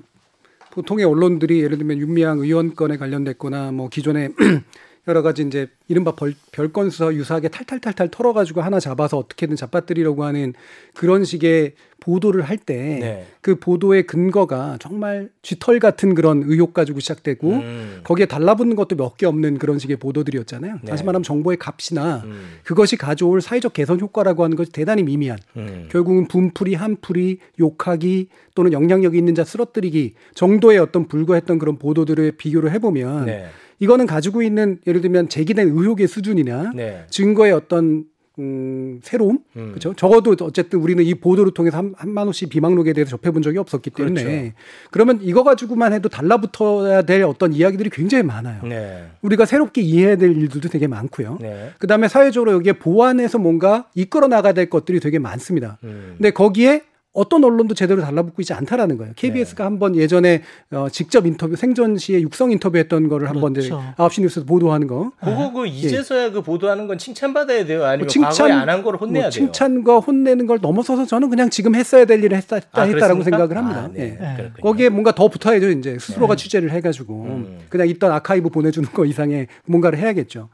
보통의 언론들이 예를 들면 윤미향 의원 건에 관련됐거나 뭐 기존에 여러 가지 이제 이른바 벌, 별건 수사 유사하게 탈탈탈탈 털어가지고 하나 잡아서 어떻게든 잡아뜨리려고 하는 그런 식의 보도를 할 때그 네. 보도의 근거가 정말 쥐털 같은 그런 의혹 가지고 시작되고 음. 거기에 달라붙는 것도 몇 개 없는 그런 식의 보도들이었잖아요. 네. 다시 말하면 정보의 값이나 음. 그것이 가져올 사회적 개선 효과라고 하는 것이 대단히 미미한 음. 결국은 분풀이, 한풀이, 욕하기 또는 영향력이 있는 자 쓰러뜨리기 정도의 어떤 불과했던 그런 보도들을 비교를 해보면 네. 이거는 가지고 있는 예를 들면 제기된 의혹의 수준이나 네. 증거의 어떤 음, 새로움, 음. 그렇죠. 적어도 어쨌든 우리는 이 보도를 통해서 한, 한만호 씨 비망록에 대해서 접해본 적이 없었기 때문에 그렇죠. 그러면 이거 가지고만 해도 달라붙어야 될 어떤 이야기들이 굉장히 많아요. 네. 우리가 새롭게 이해해야 될 일들도 되게 많고요. 네. 그다음에 사회적으로 여기에 보완해서 뭔가 이끌어 나가야 될 것들이 되게 많습니다. 음. 근데 거기에 어떤 언론도 제대로 달라붙고 있지 않다라는 거예요. KBS가 한번 예전에 어, 직접 인터뷰 생전 시에 육성 인터뷰했던 거를 한번 이제 그렇죠. 9시 뉴스에서 보도하는 거. 그거 그 이제서야 그 보도하는 건 칭찬받아야 돼요. 아니면 뭐 칭찬- 과거에 안한 거를 혼내야 뭐 돼요. 칭찬과 혼내는 걸 넘어서서 저는 그냥 지금 했어야 될 일을 했다, 아, 했다라고? 생각을 합니다. 아, 네. 예. 거기에 뭔가 더 붙어야죠. 이제 스스로가 취재를 해가지고 음. 그냥 있던 아카이브 보내주는 거 이상의 뭔가를 해야겠죠.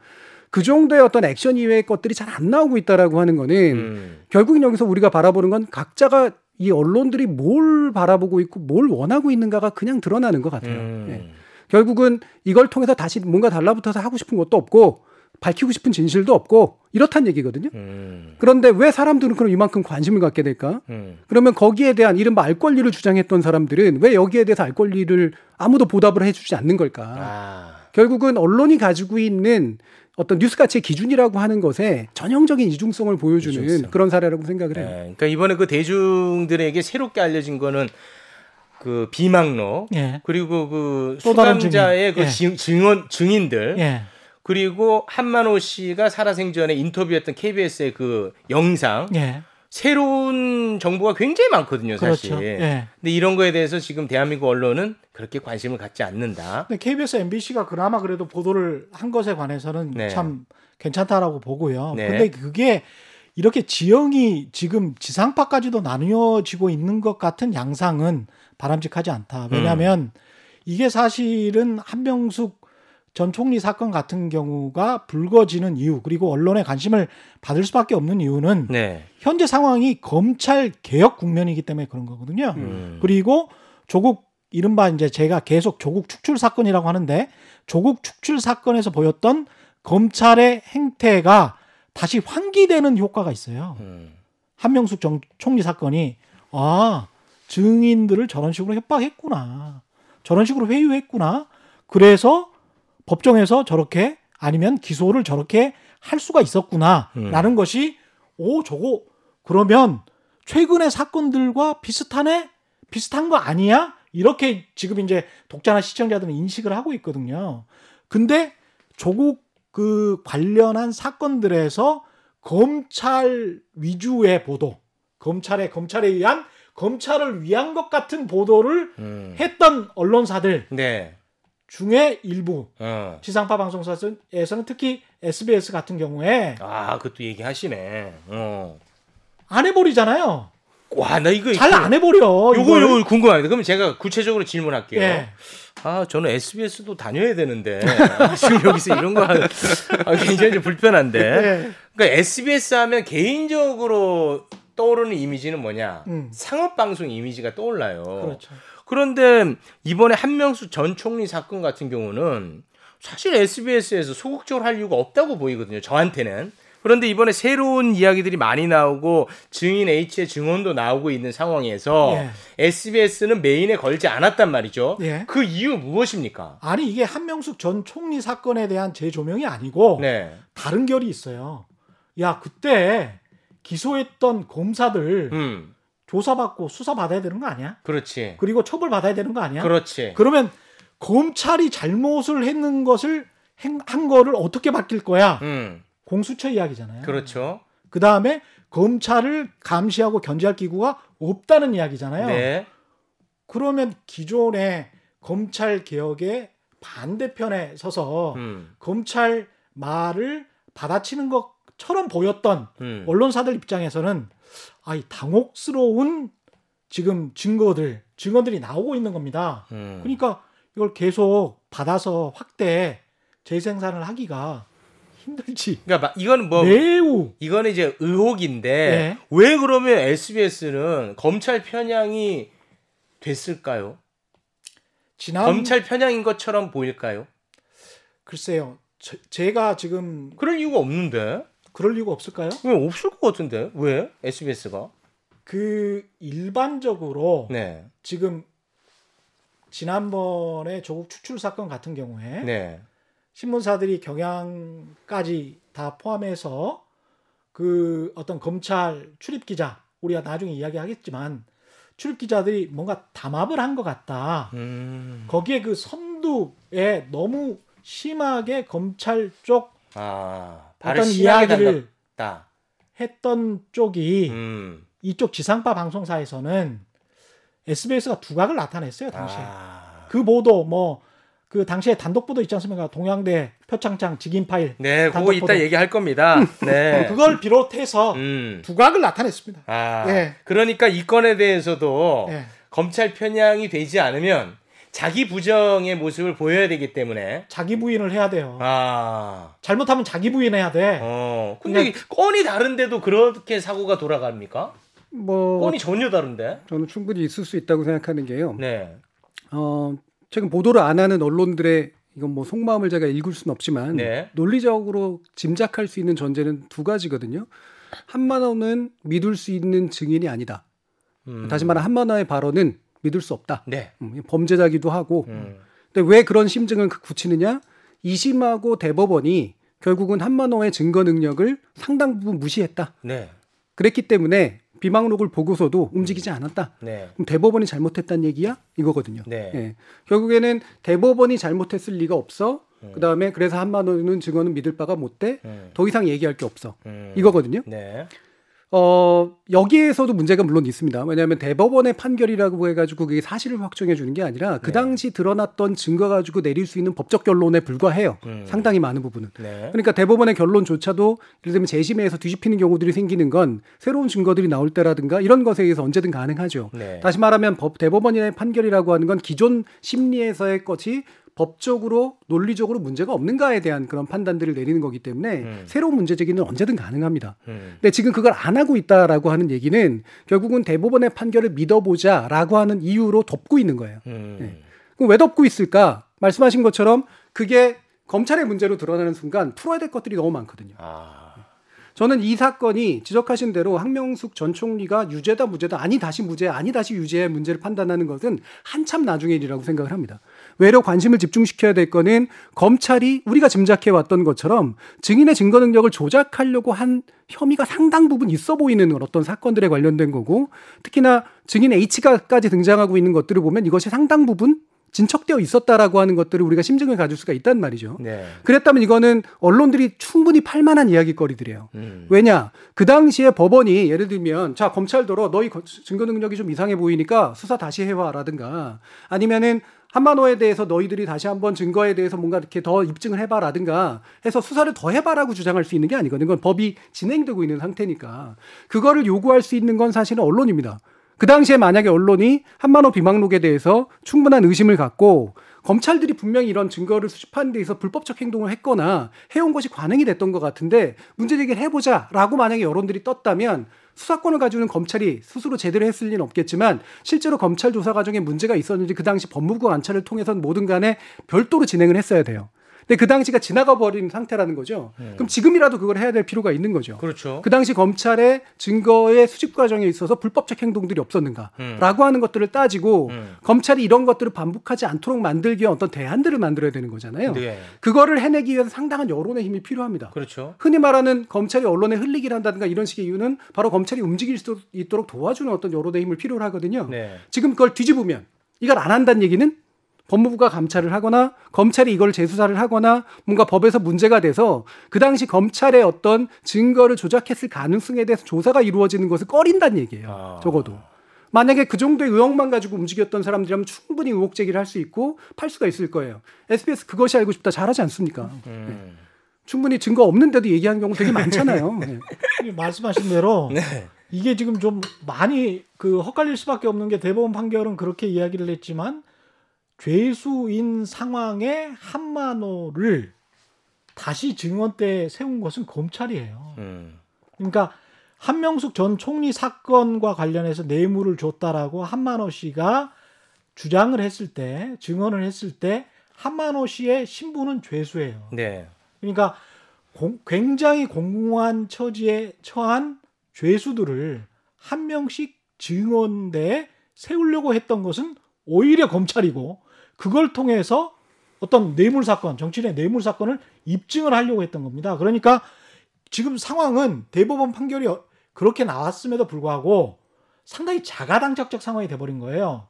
그 정도의 어떤 액션 이외의 것들이 잘 안 나오고 있다라고 하는 거는 음. 결국은 여기서 우리가 바라보는 건 각자가 이 언론들이 뭘 바라보고 있고 뭘 원하고 있는가가 그냥 드러나는 것 같아요. 음. 예. 결국은 이걸 통해서 다시 뭔가 달라붙어서 하고 싶은 것도 없고 밝히고 싶은 진실도 없고 이렇단 얘기거든요. 음. 그런데 왜 사람들은 그럼 이만큼 관심을 갖게 될까? 음. 그러면 거기에 대한 이른바 알 권리를 주장했던 사람들은 왜 여기에 대해서 알 권리를 아무도 보답을 해주지 않는 걸까? 아. 결국은 언론이 가지고 있는 어떤 뉴스 가치의 기준이라고 하는 것에 전형적인 이중성을 보여주는 이중성. 그런 사례라고 생각을 해요. 네. 그러니까 이번에 그 대중들에게 새롭게 알려진 거는 그 비망록 예. 그리고 그 수감자의 그. 예. 증, 증언 증인들 예. 그리고 한만호 씨가 살아생전에 인터뷰했던 KBS의 그 영상 예. 새로운 정보가 굉장히 많거든요, 사실. 그렇죠. 예. 근데 이런 거에 대해서 지금 대한민국 언론은 그렇게 관심을 갖지 않는다. 근데 KBS, MBC가 그나마 그래도 보도를 한 것에 관해서는 네. 참 괜찮다라고 보고요. 네. 근데 그게 이렇게 지형이 지금 지상파까지도 나뉘어지고 있는 것 같은 양상은 바람직하지 않다. 왜냐하면 음. 이게 사실은 한명숙 전 총리 사건 같은 경우가 불거지는 이유 그리고 언론의 관심을 받을 수밖에 없는 이유는 네. 현재 상황이 검찰 개혁 국면이기 때문에 그런 거거든요. 음. 그리고 조국 이른바 이제 제가 계속 조국 축출 사건이라고 하는데 조국 축출 사건에서 보였던 검찰의 행태가 다시 환기되는 효과가 있어요. 음. 한명숙 정, 총리 사건이 아 증인들을 저런 식으로 협박했구나, 저런 식으로 회유했구나. 그래서 법정에서 저렇게 아니면 기소를 저렇게 할 수가 있었구나라는 음. 것이 오 저거 그러면 최근의 사건들과 비슷하네 비슷한 거 아니야 이렇게 지금 이제 독자나 시청자들은 인식을 하고 있거든요. 근데 조국 그 관련한 사건들에서 검찰 위주의 보도, 검찰의 검찰에 의한 검찰을 위한 것 같은 보도를 음. 했던 언론사들 네. 중에 일부 어. 지상파 방송사에서는 특히 SBS 같은 경우에 아, 그것도 얘기하시네. 어. 안 해버리잖아요. 와, 나 이거 잘 안 해버려. 요거. 요거 궁금합니다. 그럼 제가 구체적으로 질문할게요. 예. 아, 저는 SBS도 다녀야 되는데 지금 여기서 이런 거 하면 아, 굉장히 좀 불편한데. 예. 그러니까 SBS 하면 개인적으로 떠오르는 이미지는 뭐냐? 음. 상업 방송 이미지가 떠올라요. 그렇죠. 그런데 이번에 한명수 전 총리 사건 같은 경우는 사실 SBS에서 소극적으로 할 이유가 없다고 보이거든요. 저한테는. 그런데 이번에 새로운 이야기들이 많이 나오고 증인 H의 증언도 나오고 있는 상황에서 예. SBS는 메인에 걸지 않았단 말이죠. 예. 그 이유 무엇입니까? 아니 이게 한명숙 전 총리 사건에 대한 재조명이 아니고 네. 다른 결이 있어요. 야 그때 기소했던 검사들 음. 조사받고 수사 받아야 되는 거 아니야? 그렇지. 그리고 처벌 받아야 되는 거 아니야? 그렇지. 그러면 검찰이 잘못을 했는 것을 행- 한 거를 어떻게 바뀔 거야? 음. 공수처 이야기잖아요. 그렇죠. 그 다음에 검찰을 감시하고 견제할 기구가 없다는 이야기잖아요. 네. 그러면 기존의 검찰 개혁의 반대편에 서서 음. 검찰 말을 받아치는 것처럼 보였던 음. 언론사들 입장에서는 아이 당혹스러운 지금 증거들 증언들이 나오고 있는 겁니다. 음. 그러니까 이걸 계속 받아서 확대 재생산을 하기가 힘들지. 그러니까 막 이거는 뭐 매우 이거는 이제 의혹인데 네. 왜 그러면 SBS는 검찰 편향이 됐을까요? 지난 검찰 편향인 것처럼 보일까요? 글쎄요. 제, 제가 지금 그럴 이유가 없는데 그럴 이유가 없을까요? 왜 없을 것 같은데 왜 SBS가? 그 일반적으로 네, 지금 지난번에 조국 추출 사건 같은 경우에 네, 신문사들이 경향까지 다 포함해서 그 어떤 검찰 출입 기자 우리가 나중에 이야기하겠지만 출입 기자들이 뭔가 담합을 한 것 같다. 음, 거기에 그 선두에 너무 심하게 검찰 쪽 아, 어떤 이야기를 담갔다. 했던 쪽이 음, 이쪽 지상파 방송사에서는 SBS가 두각을 나타냈어요 당시에. 아, 그 보도 뭐 그 당시에 단독 보도 있지 않습니까? 동양대 표창장 직인 파일. 네, 그거 이따 보도. 얘기할 겁니다. 네, 그걸 비롯해서 음, 두각을 나타냈습니다. 아, 예. 그러니까 이 건에 대해서도 예. 검찰 편향이 되지 않으면 자기 부정의 모습을 보여야 되기 때문에 자기 부인을 해야 돼요. 아, 잘못하면 자기 부인해야 돼. 어, 근데 건이 다른데도 그렇게 사고가 돌아갑니까? 뭐 건이 전혀 다른데? 저는 충분히 있을 수 있다고 생각하는 게요. 네, 어, 최근 보도를 안 하는 언론들의 이건 뭐 속마음을 제가 읽을 수는 없지만 네. 논리적으로 짐작할 수 있는 전제는 두 가지거든요. 한만호는 믿을 수 있는 증인이 아니다. 음. 다시 말해 한만호의 발언은 믿을 수 없다. 네. 음, 범죄자기도 하고. 음. 근데 왜 그런 심증을 굳히느냐? 이심하고 대법원이 결국은 한만호의 증거 능력을 상당 부분 무시했다. 네. 그랬기 때문에 비망록을 보고서도 움직이지 않았다. 네. 그럼 대법원이 잘못했다는 얘기야? 이거거든요. 네. 예. 결국에는 대법원이 잘못했을 리가 없어. 음. 그 다음에 그래서 한만호는 증언은 믿을 바가 못 돼. 음. 더 이상 얘기할 게 없어. 음. 이거거든요. 네. 어, 여기에서도 문제가 물론 있습니다. 왜냐하면 대법원의 판결이라고 해가지고 그게 사실을 확정해 주는 게 아니라 그 네. 당시 드러났던 증거 가지고 내릴 수 있는 법적 결론에 불과해요. 음. 상당히 많은 부분은. 네. 그러니까 대법원의 결론조차도 예를 들면 재심에서 뒤집히는 경우들이 생기는 건 새로운 증거들이 나올 때라든가 이런 것에 의해서 언제든 가능하죠. 네. 다시 말하면 법 대법원의 판결이라고 하는 건 기존 심리에서의 것이 법적으로 논리적으로 문제가 없는가에 대한 그런 판단들을 내리는 거기 때문에 음. 새로운 문제 제기는 언제든 가능합니다. 음. 근데 지금 그걸 안 하고 있다라고 하는 얘기는 결국은 대법원의 판결을 믿어보자라고 하는 이유로 덮고 있는 거예요. 음. 네. 그럼 왜 덮고 있을까? 말씀하신 것처럼 그게 검찰의 문제로 드러나는 순간 풀어야 될 것들이 너무 많거든요. 아. 저는 이 사건이 지적하신 대로 황명숙 전 총리가 유죄다 무죄다 아니 다시 무죄 아니 다시 유죄의 문제를 판단하는 것은 한참 나중의 일이라고 생각을 합니다. 외려 관심을 집중시켜야 될 거는 검찰이 우리가 짐작해 왔던 것처럼 증인의 증거 능력을 조작하려고 한 혐의가 상당 부분 있어 보이는 어떤 사건들에 관련된 거고 특히나 증인 H가까지 등장하고 있는 것들을 보면 이것이 상당 부분 진척되어 있었다라고 하는 것들을 우리가 심증을 가질 수가 있단 말이죠. 네. 그랬다면 이거는 언론들이 충분히 팔만한 이야기거리들이에요. 음. 왜냐? 그 당시에 법원이 예를 들면 자 검찰더러 너희 거- 증거 능력이 좀 이상해 보이니까 수사 다시 해와라든가 아니면은 한만호에 대해서 너희들이 다시 한번 증거에 대해서 뭔가 이렇게 더 입증을 해봐라든가 해서 수사를 더 해봐라고 주장할 수 있는 게 아니거든요. 그건 법이 진행되고 있는 상태니까 그거를 요구할 수 있는 건 사실은 언론입니다. 그 당시에 만약에 언론이 한만호 비망록에 대해서 충분한 의심을 갖고 검찰들이 분명히 이런 증거를 수집하는 데 있어 불법적 행동을 했거나 해온 것이 관행이 됐던 것 같은데 문제 제기를 해보자라고 만약에 여론들이 떴다면 수사권을 가지고는 검찰이 스스로 제대로 했을 리는 없겠지만 실제로 검찰 조사 과정에 문제가 있었는지 그 당시 법무부 관찰을 통해서는 뭐든 간에 별도로 진행을 했어야 돼요. 근데 그 당시가 지나가 버린 상태라는 거죠. 그럼 지금이라도 그걸 해야 될 필요가 있는 거죠. 그렇죠. 그 당시 검찰의 증거의 수집 과정에 있어서 불법적 행동들이 없었는가라고 하는 것들을 따지고 음. 검찰이 이런 것들을 반복하지 않도록 만들기 위한 어떤 대안들을 만들어야 되는 거잖아요. 네. 그거를 해내기 위해서 상당한 여론의 힘이 필요합니다. 그렇죠. 흔히 말하는 검찰이 언론에 흘리기를 한다든가 이런 식의 이유는 바로 검찰이 움직일 수 있도록 도와주는 어떤 여론의 힘을 필요로 하거든요. 네. 지금 그걸 뒤집으면 이걸 안 한다는 얘기는 법무부가 감찰을 하거나 검찰이 이걸 재수사를 하거나 뭔가 법에서 문제가 돼서 그 당시 검찰의 어떤 증거를 조작했을 가능성에 대해서 조사가 이루어지는 것을 꺼린다는 얘기예요. 아. 적어도. 만약에 그 정도의 의혹만 가지고 움직였던 사람들이라면 충분히 의혹 제기를 할 수 있고 팔 수가 있을 거예요. SBS 그것이 알고 싶다 잘하지 않습니까? 음. 충분히 증거 없는데도 얘기하는 경우 되게 많잖아요. 네. 말씀하신 대로 네. 이게 지금 좀 많이 그 헛갈릴 수밖에 없는 게 대법원 판결은 그렇게 이야기를 했지만 죄수인 상황에 한만호를 다시 증언대에 세운 것은 검찰이에요. 음. 그러니까 한명숙 전 총리 사건과 관련해서 뇌물을 줬다라고 한만호 씨가 주장을 했을 때 증언을 했을 때 한만호 씨의 신부는 죄수예요. 네. 그러니까 공- 굉장히 공공한 처지에 처한 죄수들을 한 명씩 증언대에 세우려고 했던 것은 오히려 검찰이고 그걸 통해서 어떤 뇌물 사건, 정치인의 뇌물 사건을 입증을 하려고 했던 겁니다. 그러니까 지금 상황은 대법원 판결이 어- 그렇게 나왔음에도 불구하고 상당히 자가당착적 상황이 돼버린 거예요.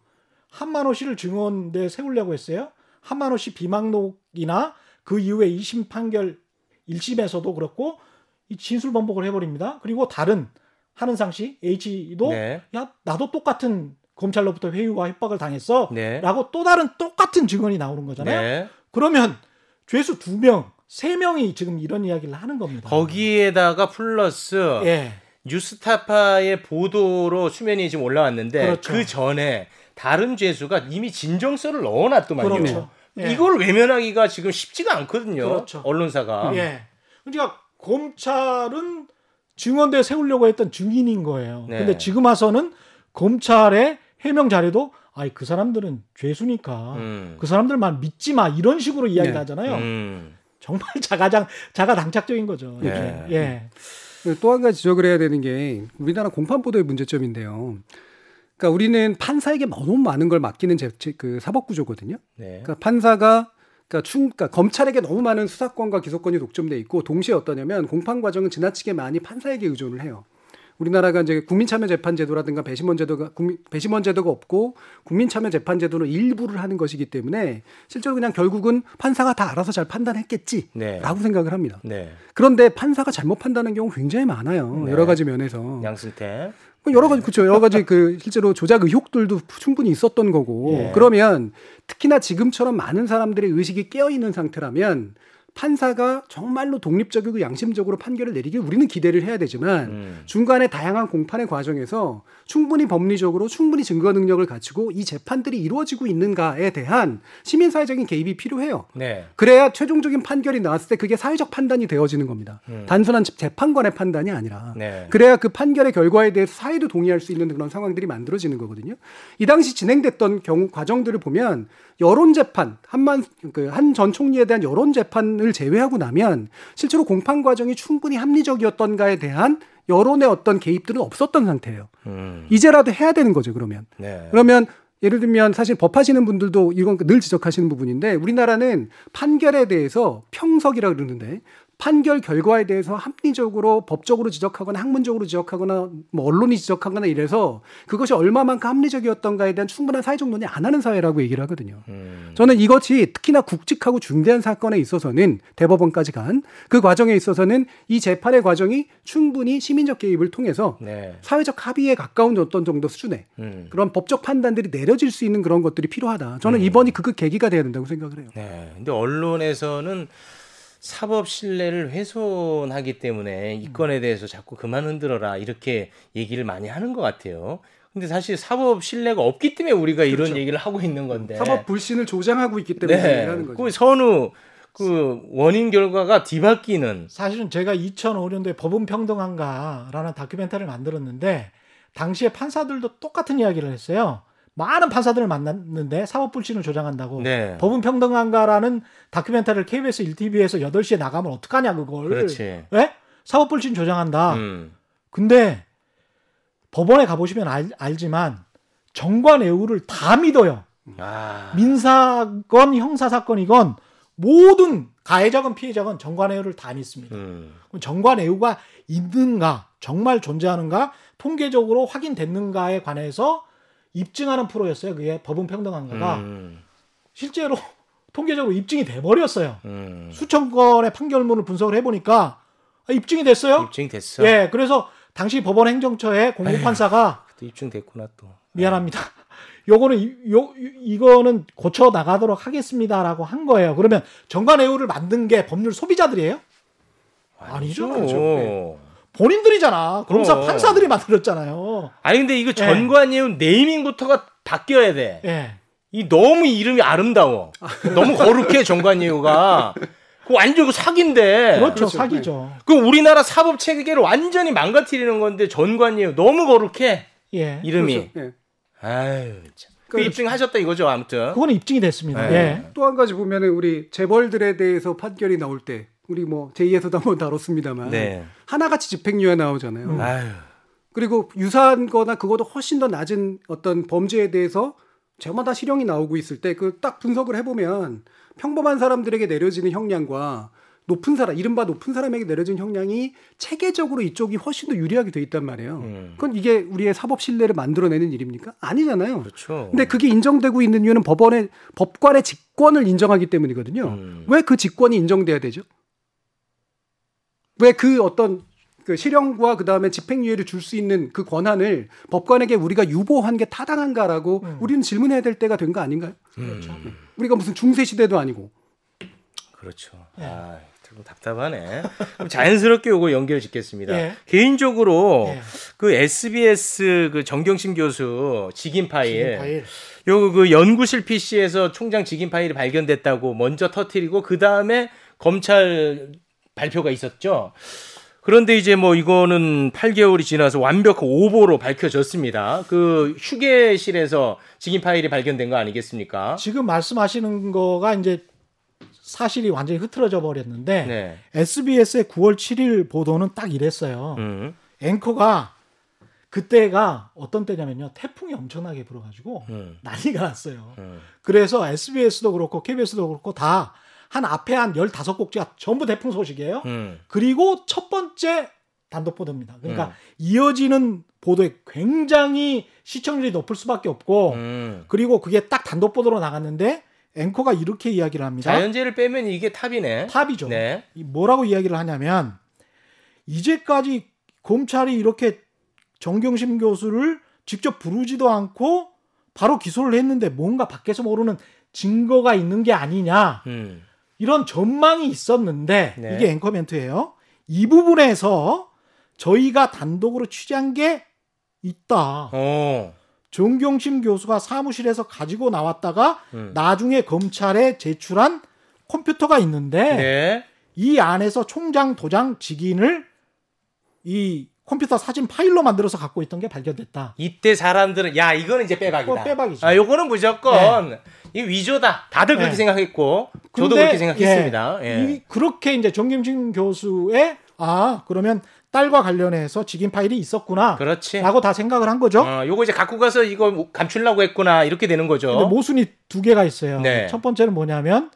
한만호 씨를 증언대에 세우려고 했어요. 한만호 씨 비망록이나 그 이후에 2심 판결 1심에서도 그렇고 이 진술 번복을 해버립니다. 그리고 다른 한은상 씨 H도 네. 야 나도 똑같은 검찰로부터 회유와 협박을 당했어. 네. 라고 또 다른 똑같은 증언이 나오는 거잖아요. 네. 그러면 죄수 두 명, 세 명이 지금 이런 이야기를 하는 겁니다. 거기에다가 플러스 예. 뉴스타파의 보도로 수면이 지금 올라왔는데 그렇죠. 그 전에 다른 죄수가 이미 진정서를 넣어놨더만요. 그렇죠. 예. 이걸 외면하기가 지금 쉽지가 않거든요. 그렇죠. 언론사가. 예. 그러니까 검찰은 증언대 세우려고 했던 증인인 거예요. 네. 근데 지금 와서는 검찰의 해명 잘해도 아이 그 사람들은 죄수니까 음. 그 사람들만 믿지 마 이런 식으로 이야기를 네. 하잖아요. 음. 정말 자가장 자가 당착적인 거죠. 이게. 네. 예. 또 한 가지 지적을 해야 되는 게 우리나라 공판 보도의 문제점인데요. 그러니까 우리는 판사에게 너무 많은 걸 맡기는 제, 제- 그 사법 구조거든요. 네. 그러니까 판사가 그러니까, 충, 그러니까 검찰에게 너무 많은 수사권과 기소권이 독점돼 있고 동시에 어떠냐면 공판 과정은 지나치게 많이 판사에게 의존을 해요. 우리나라가 이제 국민참여재판제도라든가 배심원제도가 국민, 배심원제도가 없고 국민참여재판제도는 일부를 하는 것이기 때문에 실제로 그냥 결국은 판사가 다 알아서 잘 판단했겠지라고 네. 생각을 합니다. 네. 그런데 판사가 잘못 판단하는 경우 굉장히 많아요. 네. 여러 가지 면에서. 양승태. 뭐 여러 가지 그렇죠. 여러 가지 그 실제로 조작 의혹들도 충분히 있었던 거고. 예. 그러면 특히나 지금처럼 많은 사람들의 의식이 깨어 있는 상태라면 판사가 정말로 독립적이고 양심적으로 판결을 내리길 우리는 기대를 해야 되지만 음. 중간에 다양한 공판의 과정에서 충분히 법리적으로 충분히 증거 능력을 갖추고 이 재판들이 이루어지고 있는가에 대한 시민사회적인 개입이 필요해요. 네. 그래야 최종적인 판결이 나왔을 때 그게 사회적 판단이 되어지는 겁니다. 단순한 재판관의 판단이 아니라. 네. 그래야 그 판결의 결과에 대해서 사회도 동의할 수 있는 그런 상황들이 만들어지는 거거든요. 이 당시 진행됐던 경우 과정들을 보면 여론 재판 한만 그 한 전 총리에 대한 여론 재판을 제외하고 나면 실제로 공판 과정이 충분히 합리적이었던가에 대한 여론의 어떤 개입들은 없었던 상태예요. 음. 이제라도 해야 되는 거죠. 그러면. 네. 그러면 예를 들면 사실 법하시는 분들도 이건 늘 지적하시는 부분인데 우리나라는 판결에 대해서 평석이라 그러는데 판결 결과에 대해서 합리적으로 법적으로 지적하거나 학문적으로 지적하거나 뭐 언론이 지적하거나 이래서 그것이 얼마만큼 합리적이었던가에 대한 충분한 사회적 논의 안 하는 사회라고 얘기를 하거든요. 음. 저는 이것이 특히나 굵직하고 중대한 사건에 있어서는 대법원까지 간 그 과정에 있어서는 이 재판의 과정이 충분히 시민적 개입을 통해서 네. 사회적 합의에 가까운 어떤 정도 수준의 음. 그런 법적 판단들이 내려질 수 있는 그런 것들이 필요하다. 저는 이번이 그 계기가 돼야 된다고 생각을 해요. 네. 근데 언론에서는 사법 신뢰를 훼손하기 때문에 이 건에 대해서 자꾸 그만 흔들어라 이렇게 얘기를 많이 하는 것 같아요. 근데 사실 사법 신뢰가 없기 때문에 우리가 이런 얘기를 하고 있는 건데. 사법 불신을 조장하고 있기 때문에 네. 하는 거죠. 그 선우 그 원인 결과가 뒤바뀌는 사실은 제가 2005년도에 법은 평등한가라는 다큐멘터리를 만들었는데 당시에 판사들도 똑같은 이야기를 했어요. 많은 판사들을 만났는데 사법 불신을 조장한다고. 네. 법은 평등한가라는 다큐멘터리를 KBS 1TV에서 8시에 나가면 어떡하냐 그걸. 그렇지. 예? 사법 불신 조장한다. 음. 근데 법원에 가 보시면 알, 알지만 정관예우를 다 믿어요. 아. 민사건 형사 사건이건 모든 가해자건 피해자건 정관예우를 다 믿습니다. 음. 그럼 정관예우가 있는가 정말 존재하는가 통계적으로 확인됐는가에 관해서 입증하는 프로였어요. 그게 법은 평등한가가 음. 실제로 통계적으로 입증이 돼 버렸어요. 음. 수천 건의 판결문을 분석을 해 보니까 아, 입증이 됐어요. 입증 됐어. 예, 그래서 당시 법원 행정처의 공무판사가 또 입증 됐구나 또. 미안합니다. 요거는 이, 요 이거는 고쳐 나가도록 하겠습니다라고 한 거예요. 그러면 정관예우를 만든 게 법률 소비자들이에요? 아니죠. 네. 본인들이잖아. 검사 그럼. 판사들이 만들었잖아요. 아니 근데 이거 전관예우 네 이밍부터가 바뀌어야 돼. 예. 이 너무 이름이 아름다워. 너무 거룩해 정관예우가. 그 완전 그 사기인데. 그렇죠. 그렇죠. 사기죠. 그 우리나라 사법 체계를 완전히 망가뜨리는 건데 전관예우 너무 거룩해 예. 이름이. 그렇죠. 예. 아유 참. 그 그러니까 입증하셨다 이거죠 아무튼. 그거는 입증이 됐습니다. 네. 예. 또한 가지 보면은 우리 재벌들에 대해서 판결이 나올 때 우리 뭐 제2에서도 한번 다뤘습니다만 네. 하나같이 집행유예 나오잖아요. 아유. 그리고 유사한 거나 그거도 훨씬 더 낮은 어떤 범죄에 대해서 저마다 실형이 나오고 있을 때 그 딱 분석을 해보면 평범한 사람들에게 내려지는 형량과 높은 사람, 이른바 높은 사람에게 내려진 형량이 체계적으로 이쪽이 훨씬 더 유리하게 돼 있단 말이에요. 음. 그건 이게 우리의 사법 신뢰를 만들어내는 일입니까? 아니잖아요. 그렇죠. 근데 그게 인정되고 있는 이유는 법원의 법관의 직권을 인정하기 때문이거든요. 음. 왜그 직권이 인정돼야 되죠? 왜 그 어떤 그 실형과 그 다음에 집행유예를 줄 수 있는 그 권한을 법관에게 우리가 유보한 게 타당한가라고 음. 우리는 질문해야 될 때가 된 거 아닌가요? 그렇죠. 우리가 무슨 중세 시대도 아니고. 그렇죠. 네. 아, 좀 답답하네. 그럼 자연스럽게 요거 연결 짓겠습니다. 예. 개인적으로 예. 그 SBS 그 정경심 교수 직인 파일, 지금 파일. 요그 연구실 PC에서 총장 직인 파일이 발견됐다고 먼저 터트리고 그 다음에 검찰 발표가 있었죠. 그런데 이제 뭐 이거는 8개월이 지나서 완벽한 오보로 밝혀졌습니다. 그 휴게실에서 직인 파일이 발견된 거 아니겠습니까? 지금 말씀하시는 거가 이제 사실이 완전히 흐트러져 버렸는데 네. SBS의 9월 7일 보도는 딱 이랬어요. 음. 앵커가 그때가 어떤 때냐면요. 태풍이 엄청나게 불어가지고 음. 난리가 났어요. 음. 그래서 SBS도 그렇고 KBS도 그렇고 다 한 앞에 한 15곡지가 전부 태풍 소식이에요. 음. 그리고 첫 번째 단독 보도입니다. 그러니까 음. 이어지는 보도에 굉장히 시청률이 높을 수밖에 없고 음. 그리고 그게 딱 단독 보도로 나갔는데 앵커가 이렇게 이야기를 합니다. 자연재해를 빼면 이게 탑이네. 탑이죠. 네. 이 뭐라고 이야기를 하냐면 이제까지 검찰이 이렇게 정경심 교수를 직접 부르지도 않고 바로 기소를 했는데 뭔가 밖에서 모르는 증거가 있는 게 아니냐 음. 이런 전망이 있었는데 네. 이게 앵커 멘트예요. 이 부분에서 저희가 단독으로 취재한 게 있다. 어. 정경심 교수가 사무실에서 가지고 나왔다가 음. 나중에 검찰에 제출한 컴퓨터가 있는데 네. 이 안에서 총장 도장 직인을 이 컴퓨터 사진 파일로 만들어서 갖고 있던 게 발견됐다. 이때 사람들은 야 이거는 이제 빼박이다. 그거 빼박이죠. 아 요거는 무조건 이 위조다. 다들 그렇게 네. 생각했고 저도 근데, 그렇게 생각했습니다. 예, 예. 이, 그렇게 이제 정경심 교수의 아 그러면 딸과 관련해서 직인 파일이 있었구나. 그렇지. 라고 다 생각을 한 거죠. 어, 요거 이제 갖고 가서 이거 감추려고 했구나 이렇게 되는 거죠. 근데 모순이 두 개가 있어요. 네. 첫 번째는 뭐냐면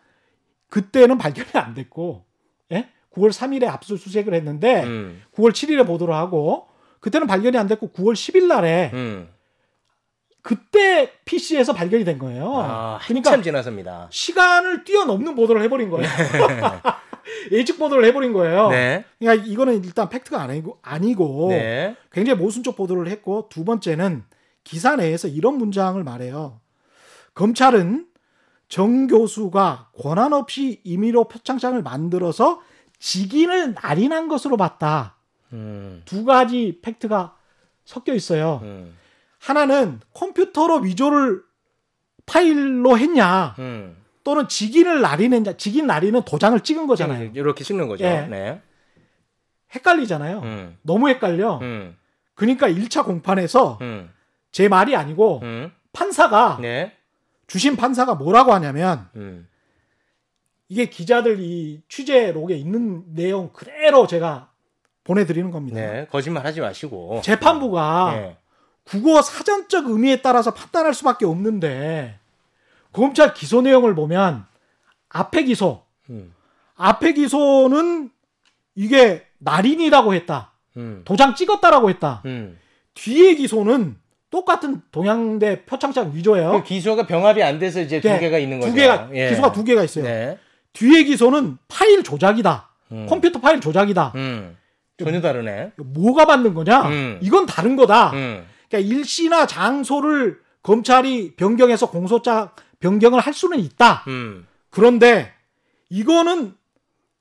그때는 발견이 안 됐고 예? 9월 3일에 압수수색을 했는데 음. 9월 7일에 보도를 하고 그때는 발견이 안 됐고 9월 10일 날에 음. 그때 PC에서 발견이 된 거예요. 아, 그러니까 한참 지나섭니다. 시간을 뛰어넘는 보도를 해버린 거예요. 예측 보도를 해버린 거예요. 네. 그러니까 이거는 일단 팩트가 아니고, 아니고 네. 굉장히 모순적 보도를 했고 두 번째는 기사 내에서 이런 문장을 말해요. 검찰은 정 교수가 권한 없이 임의로 표창장을 만들어서 직인을 날인한 것으로 봤다. 음. 두 가지 팩트가 섞여 있어요. 음. 하나는 컴퓨터로 위조를 파일로 했냐, 음. 또는 직인을 날인했냐. 직인 날인은 도장을 찍은 거잖아요. 이렇게 찍는 거죠. 예. 네. 헷갈리잖아요. 음. 너무 헷갈려. 음. 그러니까 1차 공판에서 음. 제 말이 아니고 음. 판사가 네. 주심 판사가 뭐라고 하냐면 음. 이게 기자들 이 취재록에 있는 내용 그대로 제가 보내드리는 겁니다. 네. 거짓말 하지 마시고. 재판부가 네. 국어 사전적 의미에 따라서 판단할 수밖에 없는데 검찰 기소 내용을 보면 앞에 기소, 음. 앞에 기소는 이게 날인이라고 했다, 음. 도장 찍었다라고 했다. 음. 뒤에 기소는 똑같은 동양대 표창장 위조예요. 그 기소가 병합이 안 돼서 이제 두 네, 개가 있는 거죠. 두 개가 예. 기소가 두 개가 있어요. 네. 뒤에 기소는 파일 조작이다. 음. 컴퓨터 파일 조작이다. 음. 전혀 다르네. 뭐가 맞는 거냐? 음. 이건 다른 거다. 음. 그러니까 일시나 장소를 검찰이 변경해서 공소장 변경을 할 수는 있다. 음. 그런데 이거는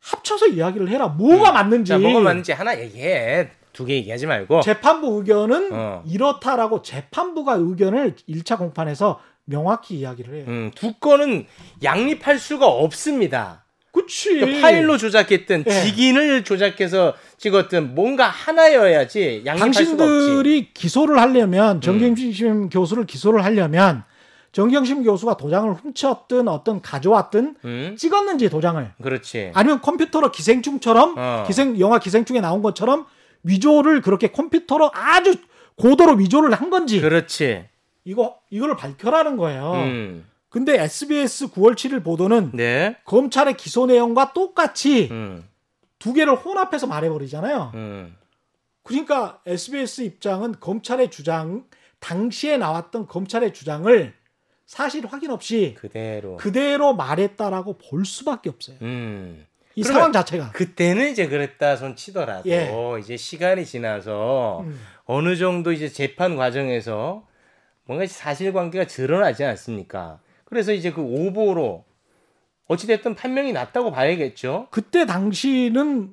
합쳐서 이야기를 해라. 뭐가 맞는지. 자, 뭐가 맞는지 하나 얘기해. 두개 얘기하지 말고. 재판부 의견은 어. 이렇다라고 재판부가 의견을 1차 공판에서 명확히 이야기를 해요. 음, 두 건은 양립할 수가 없습니다. 그치. 그러니까 파일로 조작했든 예. 직인을 조작해서 찍었든 뭔가 하나여야지 양립할 수가 없지. 음. 당신들이 기소를 하려면 정경심 교수를 기소를 하려면 정경심 교수가 도장을 훔쳤든 어떤 가져왔든 음, 찍었는지 도장을 그렇지. 아니면 컴퓨터로 기생충처럼 어. 기생 영화 기생충에 나온 것처럼 위조를 그렇게 컴퓨터로 아주 고도로 위조를 한 건지 그렇지. 이거 이거를 밝혀라는 거예요. 음, 근데 SBS 9월 7일 보도는 네. 검찰의 기소 내용과 똑같이 음, 두 개를 혼합해서 말해버리잖아요. 음, 그러니까 SBS 입장은 검찰의 주장 당시에 나왔던 검찰의 주장을 사실 확인 없이 그대로. 그대로 말했다라고 볼 수밖에 없어요. 음. 이 상황 자체가. 그때는 이제 그랬다 손 치더라도 예. 이제 시간이 지나서 음. 어느 정도 이제 재판 과정에서 뭔가 사실관계가 드러나지 않습니까? 그래서 이제 그 오보로 어찌됐든 판명이 났다고 봐야겠죠. 그때 당시는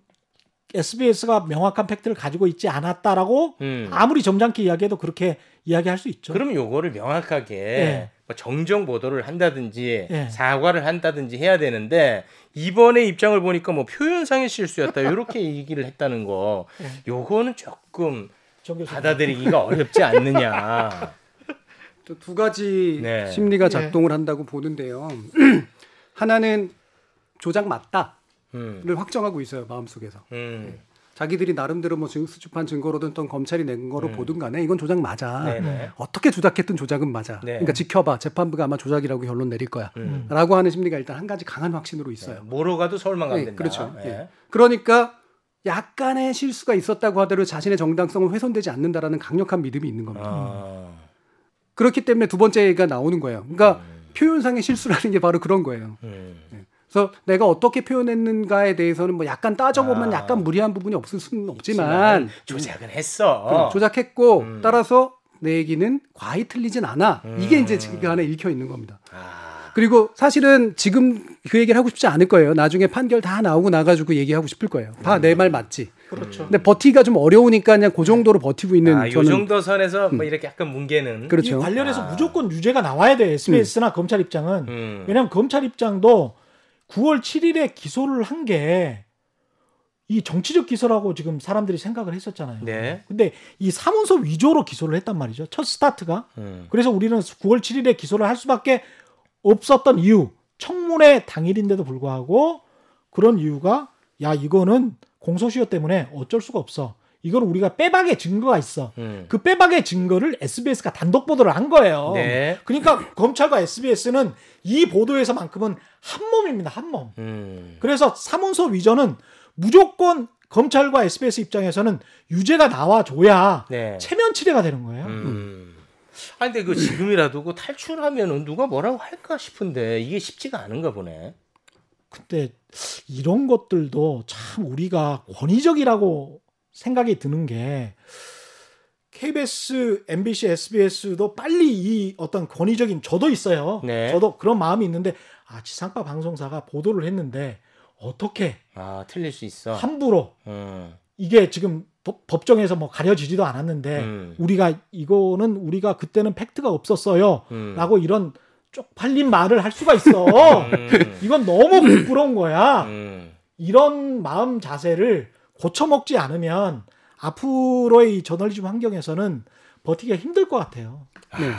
SBS가 명확한 팩트를 가지고 있지 않았다라고 음. 아무리 점잖게 이야기해도 그렇게 이야기할 수 있죠. 그러면 요거를 명확하게 예. 뭐 정정 보도를 한다든지 예. 사과를 한다든지 해야 되는데 이번에 입장을 보니까 뭐 표현상의 실수였다 이렇게 얘기를 했다는 거 예. 요거는 조금. 받아들이기가 어렵지 않느냐. 또두 가지 네. 심리가 예. 작동을 한다고 보는데요. 하나는 조작 맞다를 음, 확정하고 있어요 마음속에서. 음, 자기들이 나름대로 뭐 증- 수집한 증거로든 또 검찰이 낸 거로 보든 간에 이건 조작 맞아. 음. 네네. 어떻게 조작했든 조작은 맞아. 네. 그러니까 지켜봐. 재판부가 아마 조작이라고 결론 내릴 거야. 음. 라고 하는 심리가 일단 한 가지 강한 확신으로 있어요. 뭐로 가도 서울만 가면 네, 된다. 그렇죠. 예. 예. 그러니까 약간의 실수가 있었다고 하더라도 자신의 정당성은 훼손되지 않는다라는 강력한 믿음이 있는 겁니다. 아, 그렇기 때문에 두 번째가 나오는 거예요. 그러니까 표현상의 실수라는 게 바로 그런 거예요. 음, 그래서 내가 어떻게 표현했는가에 대해서는 뭐 약간 따져보면 아. 약간 무리한 부분이 없을 수는 없지만 하지만 조작은 했어. 조작했고 음. 따라서 내 얘기는 과히 틀리진 않아. 이게 음. 이제 지금 안에 읽혀 있는 겁니다. 아, 그리고 사실은 지금 그 얘기를 하고 싶지 않을 거예요. 나중에 판결 다 나오고 나가지고 얘기하고 싶을 거예요. 다 내 말 맞지. 그렇죠. 근데 버티기가 좀 어려우니까 그냥 그 정도로 버티고 있는 아, 요 저는 정도 선에서 뭐 이렇게 약간 뭉개는. 그렇죠. 이 관련해서 아. 무조건 유죄가 나와야 돼. SBS나 검찰 입장은. 음. 왜냐하면 검찰 입장도 9월 7일에 기소를 한 게 이 정치적 기소라고 지금 사람들이 생각을 했었잖아요. 네. 근데 이 사문서 위조로 기소를 했단 말이죠. 첫 스타트가. 음. 그래서 우리는 9월 7일에 기소를 할 수밖에 없었던 이유. 청문회 당일인데도 불구하고 그런 이유가 야 이거는 공소시효 때문에 어쩔 수가 없어. 이건 우리가 빼박의 증거가 있어. 음. 그 빼박의 증거를 SBS가 단독 보도를 한 거예요. 네. 그러니까 검찰과 SBS는 이 보도에서만큼은 한 몸입니다. 한 몸. 음. 그래서 사문서 위조는 무조건 검찰과 SBS 입장에서는 유죄가 나와줘야 네. 체면 치레가 되는 거예요. 음. 아 근데 그 지금이라도 그 탈출하면은 누가 뭐라고 할까 싶은데 이게 쉽지가 않은가 보네. 근데 이런 것들도 참 우리가 권위적이라고 생각이 드는 게 KBS, MBC, SBS도 빨리 이 어떤 권위적인 저도 있어요. 네. 저도 그런 마음이 있는데 아 지상파 방송사가 보도를 했는데 어떻게 아 틀릴 수 있어. 함부로 음. 이게 지금 법- 법정에서 뭐 가려지지도 않았는데 음. 우리가 이거는 우리가 그때는 팩트가 없었어요. 음. 라고 이런 쪽팔린 말을 할 수가 있어. 음. 이건 너무 부끄러운 거야. 음. 이런 마음 자세를 고쳐먹지 않으면 앞으로의 이 저널리즘 환경에서는 버티기가 힘들 것 같아요. 네.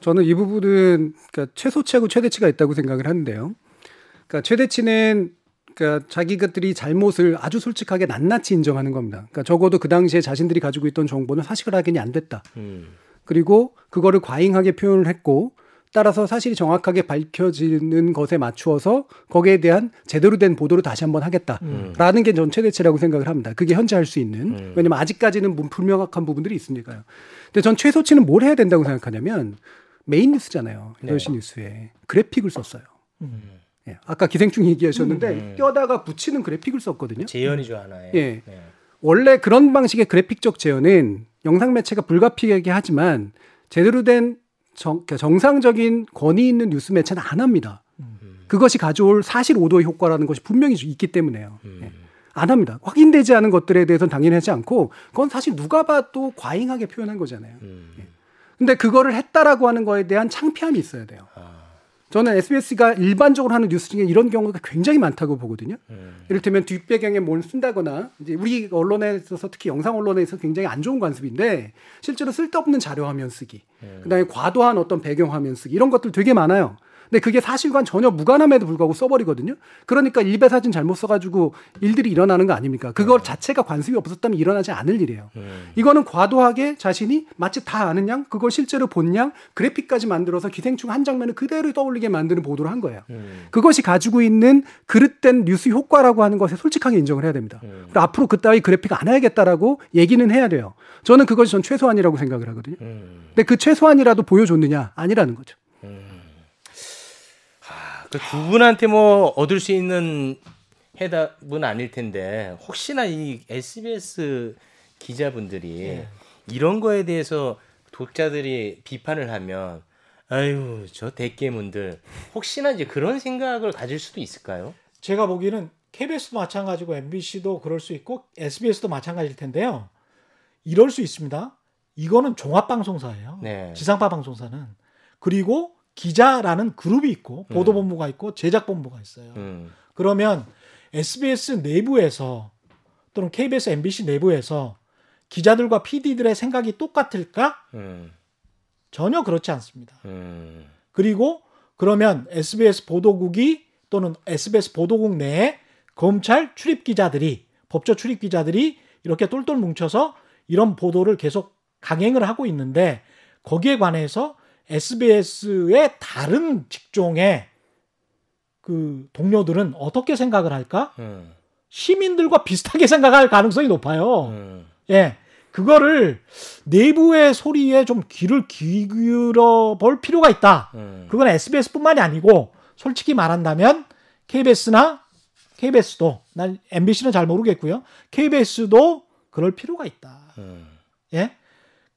저는 이 부분은 그러니까 최소치하고 최대치가 있다고 생각을 하는데요. 그러니까 최대치는 그러니까 자기들이 잘못을 아주 솔직하게 낱낱이 인정하는 겁니다. 그러니까 적어도 그 당시에 자신들이 가지고 있던 정보는 사실 확인이 안 됐다. 음. 그리고 그거를 과잉하게 표현을 했고 따라서 사실이 정확하게 밝혀지는 것에 맞추어서 거기에 대한 제대로 된 보도를 다시 한번 하겠다라는 게전 최대치라고 생각을 합니다. 그게 현재 할 수 있는 음. 왜냐면 아직까지는 문- 불명확한 부분들이 있으니까요. 근데 전 최소치는 뭘 해야 된다고 생각하냐면 메인 뉴스잖아요. 네. 8시 뉴스에 그래픽을 썼어요. 음. 예. 아까 기생충 얘기하셨는데 음. 껴다가 붙이는 그래픽을 썼거든요. 재현이죠 하나에. 예. 네. 원래 그런 방식의 그래픽적 재현은 영상 매체가 불가피하게 하지만 제대로 된 정, 그러니까 정상적인 권위 있는 뉴스 매체는 안 합니다. 그것이 가져올 사실 오도의 효과라는 것이 분명히 있기 때문에요. 음. 예. 안 합니다. 확인되지 않은 것들에 대해서는 당연히 하지 않고 그건 사실 누가 봐도 과잉하게 표현한 거잖아요. 음. 근데 그거를 했다라고 하는 거에 대한 창피함이 있어야 돼요. 아. 저는 SBS가 일반적으로 하는 뉴스 중에 이런 경우가 굉장히 많다고 보거든요. 음. 이를테면 뒷배경에 뭘 쓴다거나 이제 우리 언론에 있어서 특히 영상 언론에 있어서 굉장히 안 좋은 관습인데 실제로 쓸데없는 자료 화면 쓰기, 음. 그다음에 과도한 어떤 배경 화면 쓰기 이런 것들 되게 많아요. 근데 그게 사실과는 전혀 무관함에도 불구하고 써버리거든요. 그러니까 일배 사진 잘못 써가지고 일들이 일어나는 거 아닙니까? 그거 자체가 관습이 없었다면 일어나지 않을 일이에요. 음. 이거는 과도하게 자신이 마치 다 아는 양, 그걸 실제로 본 양, 그래픽까지 만들어서 기생충 한 장면을 그대로 떠올리게 만드는 보도를 한 거예요. 음. 그것이 가지고 있는 그릇된 뉴스 효과라고 하는 것에 솔직하게 인정을 해야 됩니다. 음. 그리고 앞으로 그따위 그래픽 안 해야겠다라고 얘기는 해야 돼요. 저는 그것이 전 최소한이라고 생각을 하거든요. 음. 근데 그 최소한이라도 보여줬느냐? 아니라는 거죠. 그두 분한테 뭐 얻을 수 있는 해답은 아닐 텐데 혹시나 이 SBS 기자분들이 예. 이런 거에 대해서 독자들이 비판을 하면 아유 저 대깨문들 혹시나 이제 그런 생각을 가질 수도 있을까요? 제가 보기에는 KBS도 마찬가지고 MBC도 그럴 수 있고 SBS도 마찬가지일 텐데요. 이럴 수 있습니다. 이거는 종합 방송사예요. 네. 지상파 방송사는 그리고 기자라는 그룹이 있고 보도본부가 있고 제작본부가 있어요. 음. 그러면 SBS 내부에서 또는 KBS, MBC 내부에서 기자들과 PD들의 생각이 똑같을까? 음. 전혀 그렇지 않습니다. 음. 그리고 그러면 SBS 보도국이 또는 SBS 보도국 내에 검찰 출입 기자들이 법조 출입 기자들이 이렇게 똘똘 뭉쳐서 이런 보도를 계속 강행을 하고 있는데 거기에 관해서 SBS의 다른 직종의 그 동료들은 어떻게 생각을 할까? 음. 시민들과 비슷하게 생각할 가능성이 높아요. 음. 예. 그거를 내부의 소리에 좀 귀를 기울여 볼 필요가 있다. 음. 그건 SBS뿐만이 아니고 솔직히 말한다면 KBS나 KBS도 난 MBC는 잘 모르겠고요. KBS도 그럴 필요가 있다. 음. 예?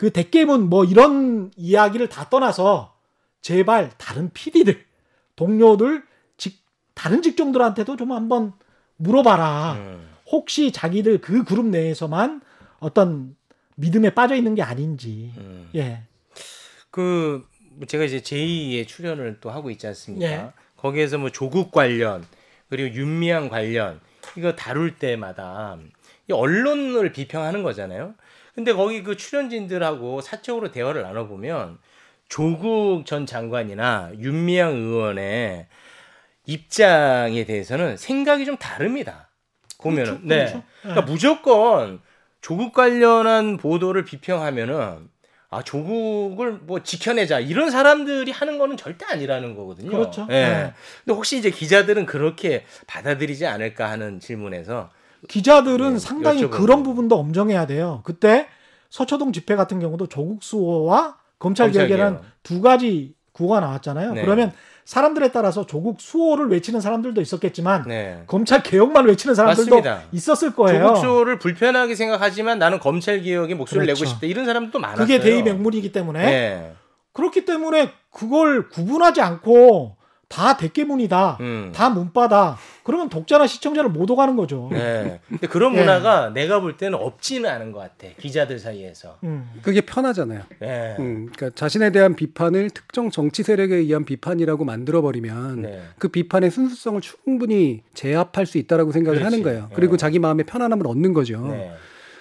그 대깨문 뭐 이런 이야기를 다 떠나서 제발 다른 PD들, 동료들, 직, 다른 직종들한테도 좀 한번 물어봐라. 음. 혹시 자기들 그 그룹 내에서만 어떤 믿음에 빠져 있는 게 아닌지. 음. 예. 그 제가 이제 제2의 출연을 또 하고 있지 않습니까? 예. 거기에서 뭐 조국 관련 그리고 윤미향 관련 이거 다룰 때마다 이 언론을 비평하는 거잖아요. 근데 거기 그 출연진들하고 사적으로 대화를 나눠보면 조국 전 장관이나 윤미향 의원의 입장에 대해서는 생각이 좀 다릅니다. 보면은 그렇죠, 네. 그렇죠. 그러니까 무조건 조국 관련한 보도를 비평하면은 아 조국을 뭐 지켜내자 이런 사람들이 하는 거는 절대 아니라는 거거든요. 그렇죠. 예. 네. 근데 혹시 이제 기자들은 그렇게 받아들이지 않을까 하는 질문에서 기자들은 네, 상당히 그런. 부분도 엄정해야 돼요. 그때 서초동 집회 같은 경우도 조국 수호와 검찰 개혁이라는 개혁. 두 가지 구호가 나왔잖아요. 네. 그러면 사람들에 따라서 조국 수호를 외치는 사람들도 있었겠지만 네. 검찰 개혁만 외치는 사람들도 맞습니다. 있었을 거예요. 조국 수호를 불편하게 생각하지만 나는 검찰 개혁에 목소리를 그렇죠. 내고 싶다 이런 사람도 많았어요. 그게 대의 명분이기 때문에 네. 그렇기 때문에 그걸 구분하지 않고 다 대깨문이다. 음. 다 문바다. 그러면 독자나 시청자를 못 오가는 거죠. 네. 근데 그런 예. 문화가 내가 볼 때는 없지는 않은 것 같아. 기자들 사이에서. 음. 그게 편하잖아요. 네. 음, 그러니까 자신에 대한 비판을 특정 정치 세력에 의한 비판이라고 만들어 버리면 네. 그 비판의 순수성을 충분히 제압할 수 있다라고 생각을 그렇지. 하는 거예요. 네. 그리고 자기 마음의 편안함을 얻는 거죠. 네.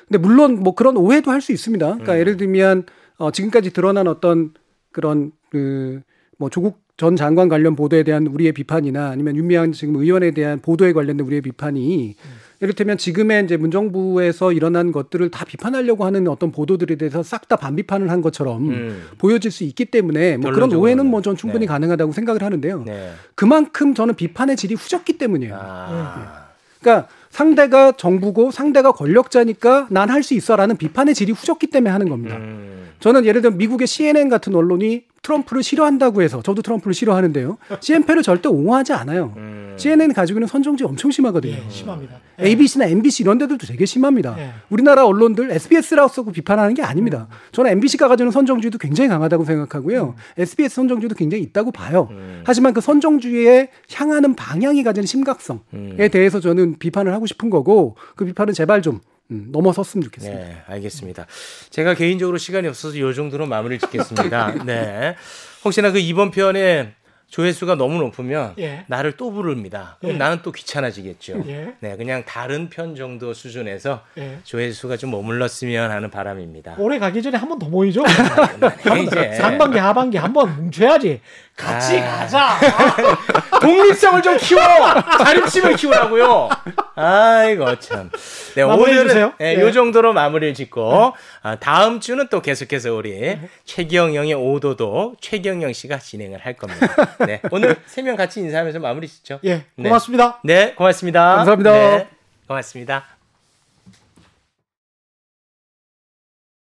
근데 물론 뭐 그런 오해도 할 수 있습니다. 그러니까 음. 예를 들면 어, 지금까지 드러난 어떤 그런 그뭐 조국 전 장관 관련 보도에 대한 우리의 비판이나 아니면 윤미향 지금 의원에 대한 보도에 관련된 우리의 비판이 이를테면 지금의 이제 문정부에서 일어난 것들을 다 비판하려고 하는 어떤 보도들에 대해서 싹 다 반비판을 한 것처럼 음. 보여질 수 있기 때문에 뭐 그런. 오해는 뭐 전 충분히 네. 가능하다고 생각을 하는데요. 네. 그만큼 저는 비판의 질이 후졌기 때문이에요. 아. 그러니까 상대가 정부고 상대가 권력자니까 난 할 수 있어라는 비판의 질이 후졌기 때문에 하는 겁니다. 음. 저는 예를 들면 미국의 CNN 같은 언론이 트럼프를 싫어한다고 해서 저도 트럼프를 싫어하는데요. CNN을 절대 옹호하지 않아요. 음. CNN이 가지고 있는 선정지 엄청 심하거든요. 예, 심합니다. 예. ABC나 MBC 이런 데들도 되게 심합니다. 예. 우리나라 언론들 SBS라고 쓰고 비판하는 게 아닙니다. 저는 MBC가 가지는 선정주의도 굉장히 강하다고 생각하고요. SBS 선정주의도 굉장히 있다고 봐요. 음. 하지만 그 선정주의에 향하는 방향이 가지는 심각성에 음. 대해서 저는 비판을 하고 싶은 거고 그 비판은 제발 좀 음, 넘어섰으면 좋겠습니다. 네, 알겠습니다. 제가 개인적으로 시간이 없어서 이 정도로 마무리를 짓겠습니다. 네. 혹시나 그 이번 편에 조회수가 너무 높으면 예. 나를 또 부릅니다. 그럼 예. 나는 또 귀찮아지겠죠. 예. 네, 그냥 다른 편 정도 수준에서 예. 조회수가 좀 머물렀으면 하는 바람입니다. 올해 가기 전에 한 번 더 모이죠. 그만해, 이제. 상반기, 하반기 한 번 뭉쳐야지. 같이 아. 가자. 독립성을 좀 키워! 자립심을 키우라고요! 아이고, 참. 네, 오늘은. 네, 예. 요 정도로 마무리를 짓고, 아, 다음 주는 또 계속해서 우리 최경영의 오도도 최경영 씨가 진행을 할 겁니다. 네, 오늘 세 명 같이 인사하면서 마무리 짓죠. 예, 네. 고맙습니다. 네, 고맙습니다. 감사합니다. 네, 고맙습니다.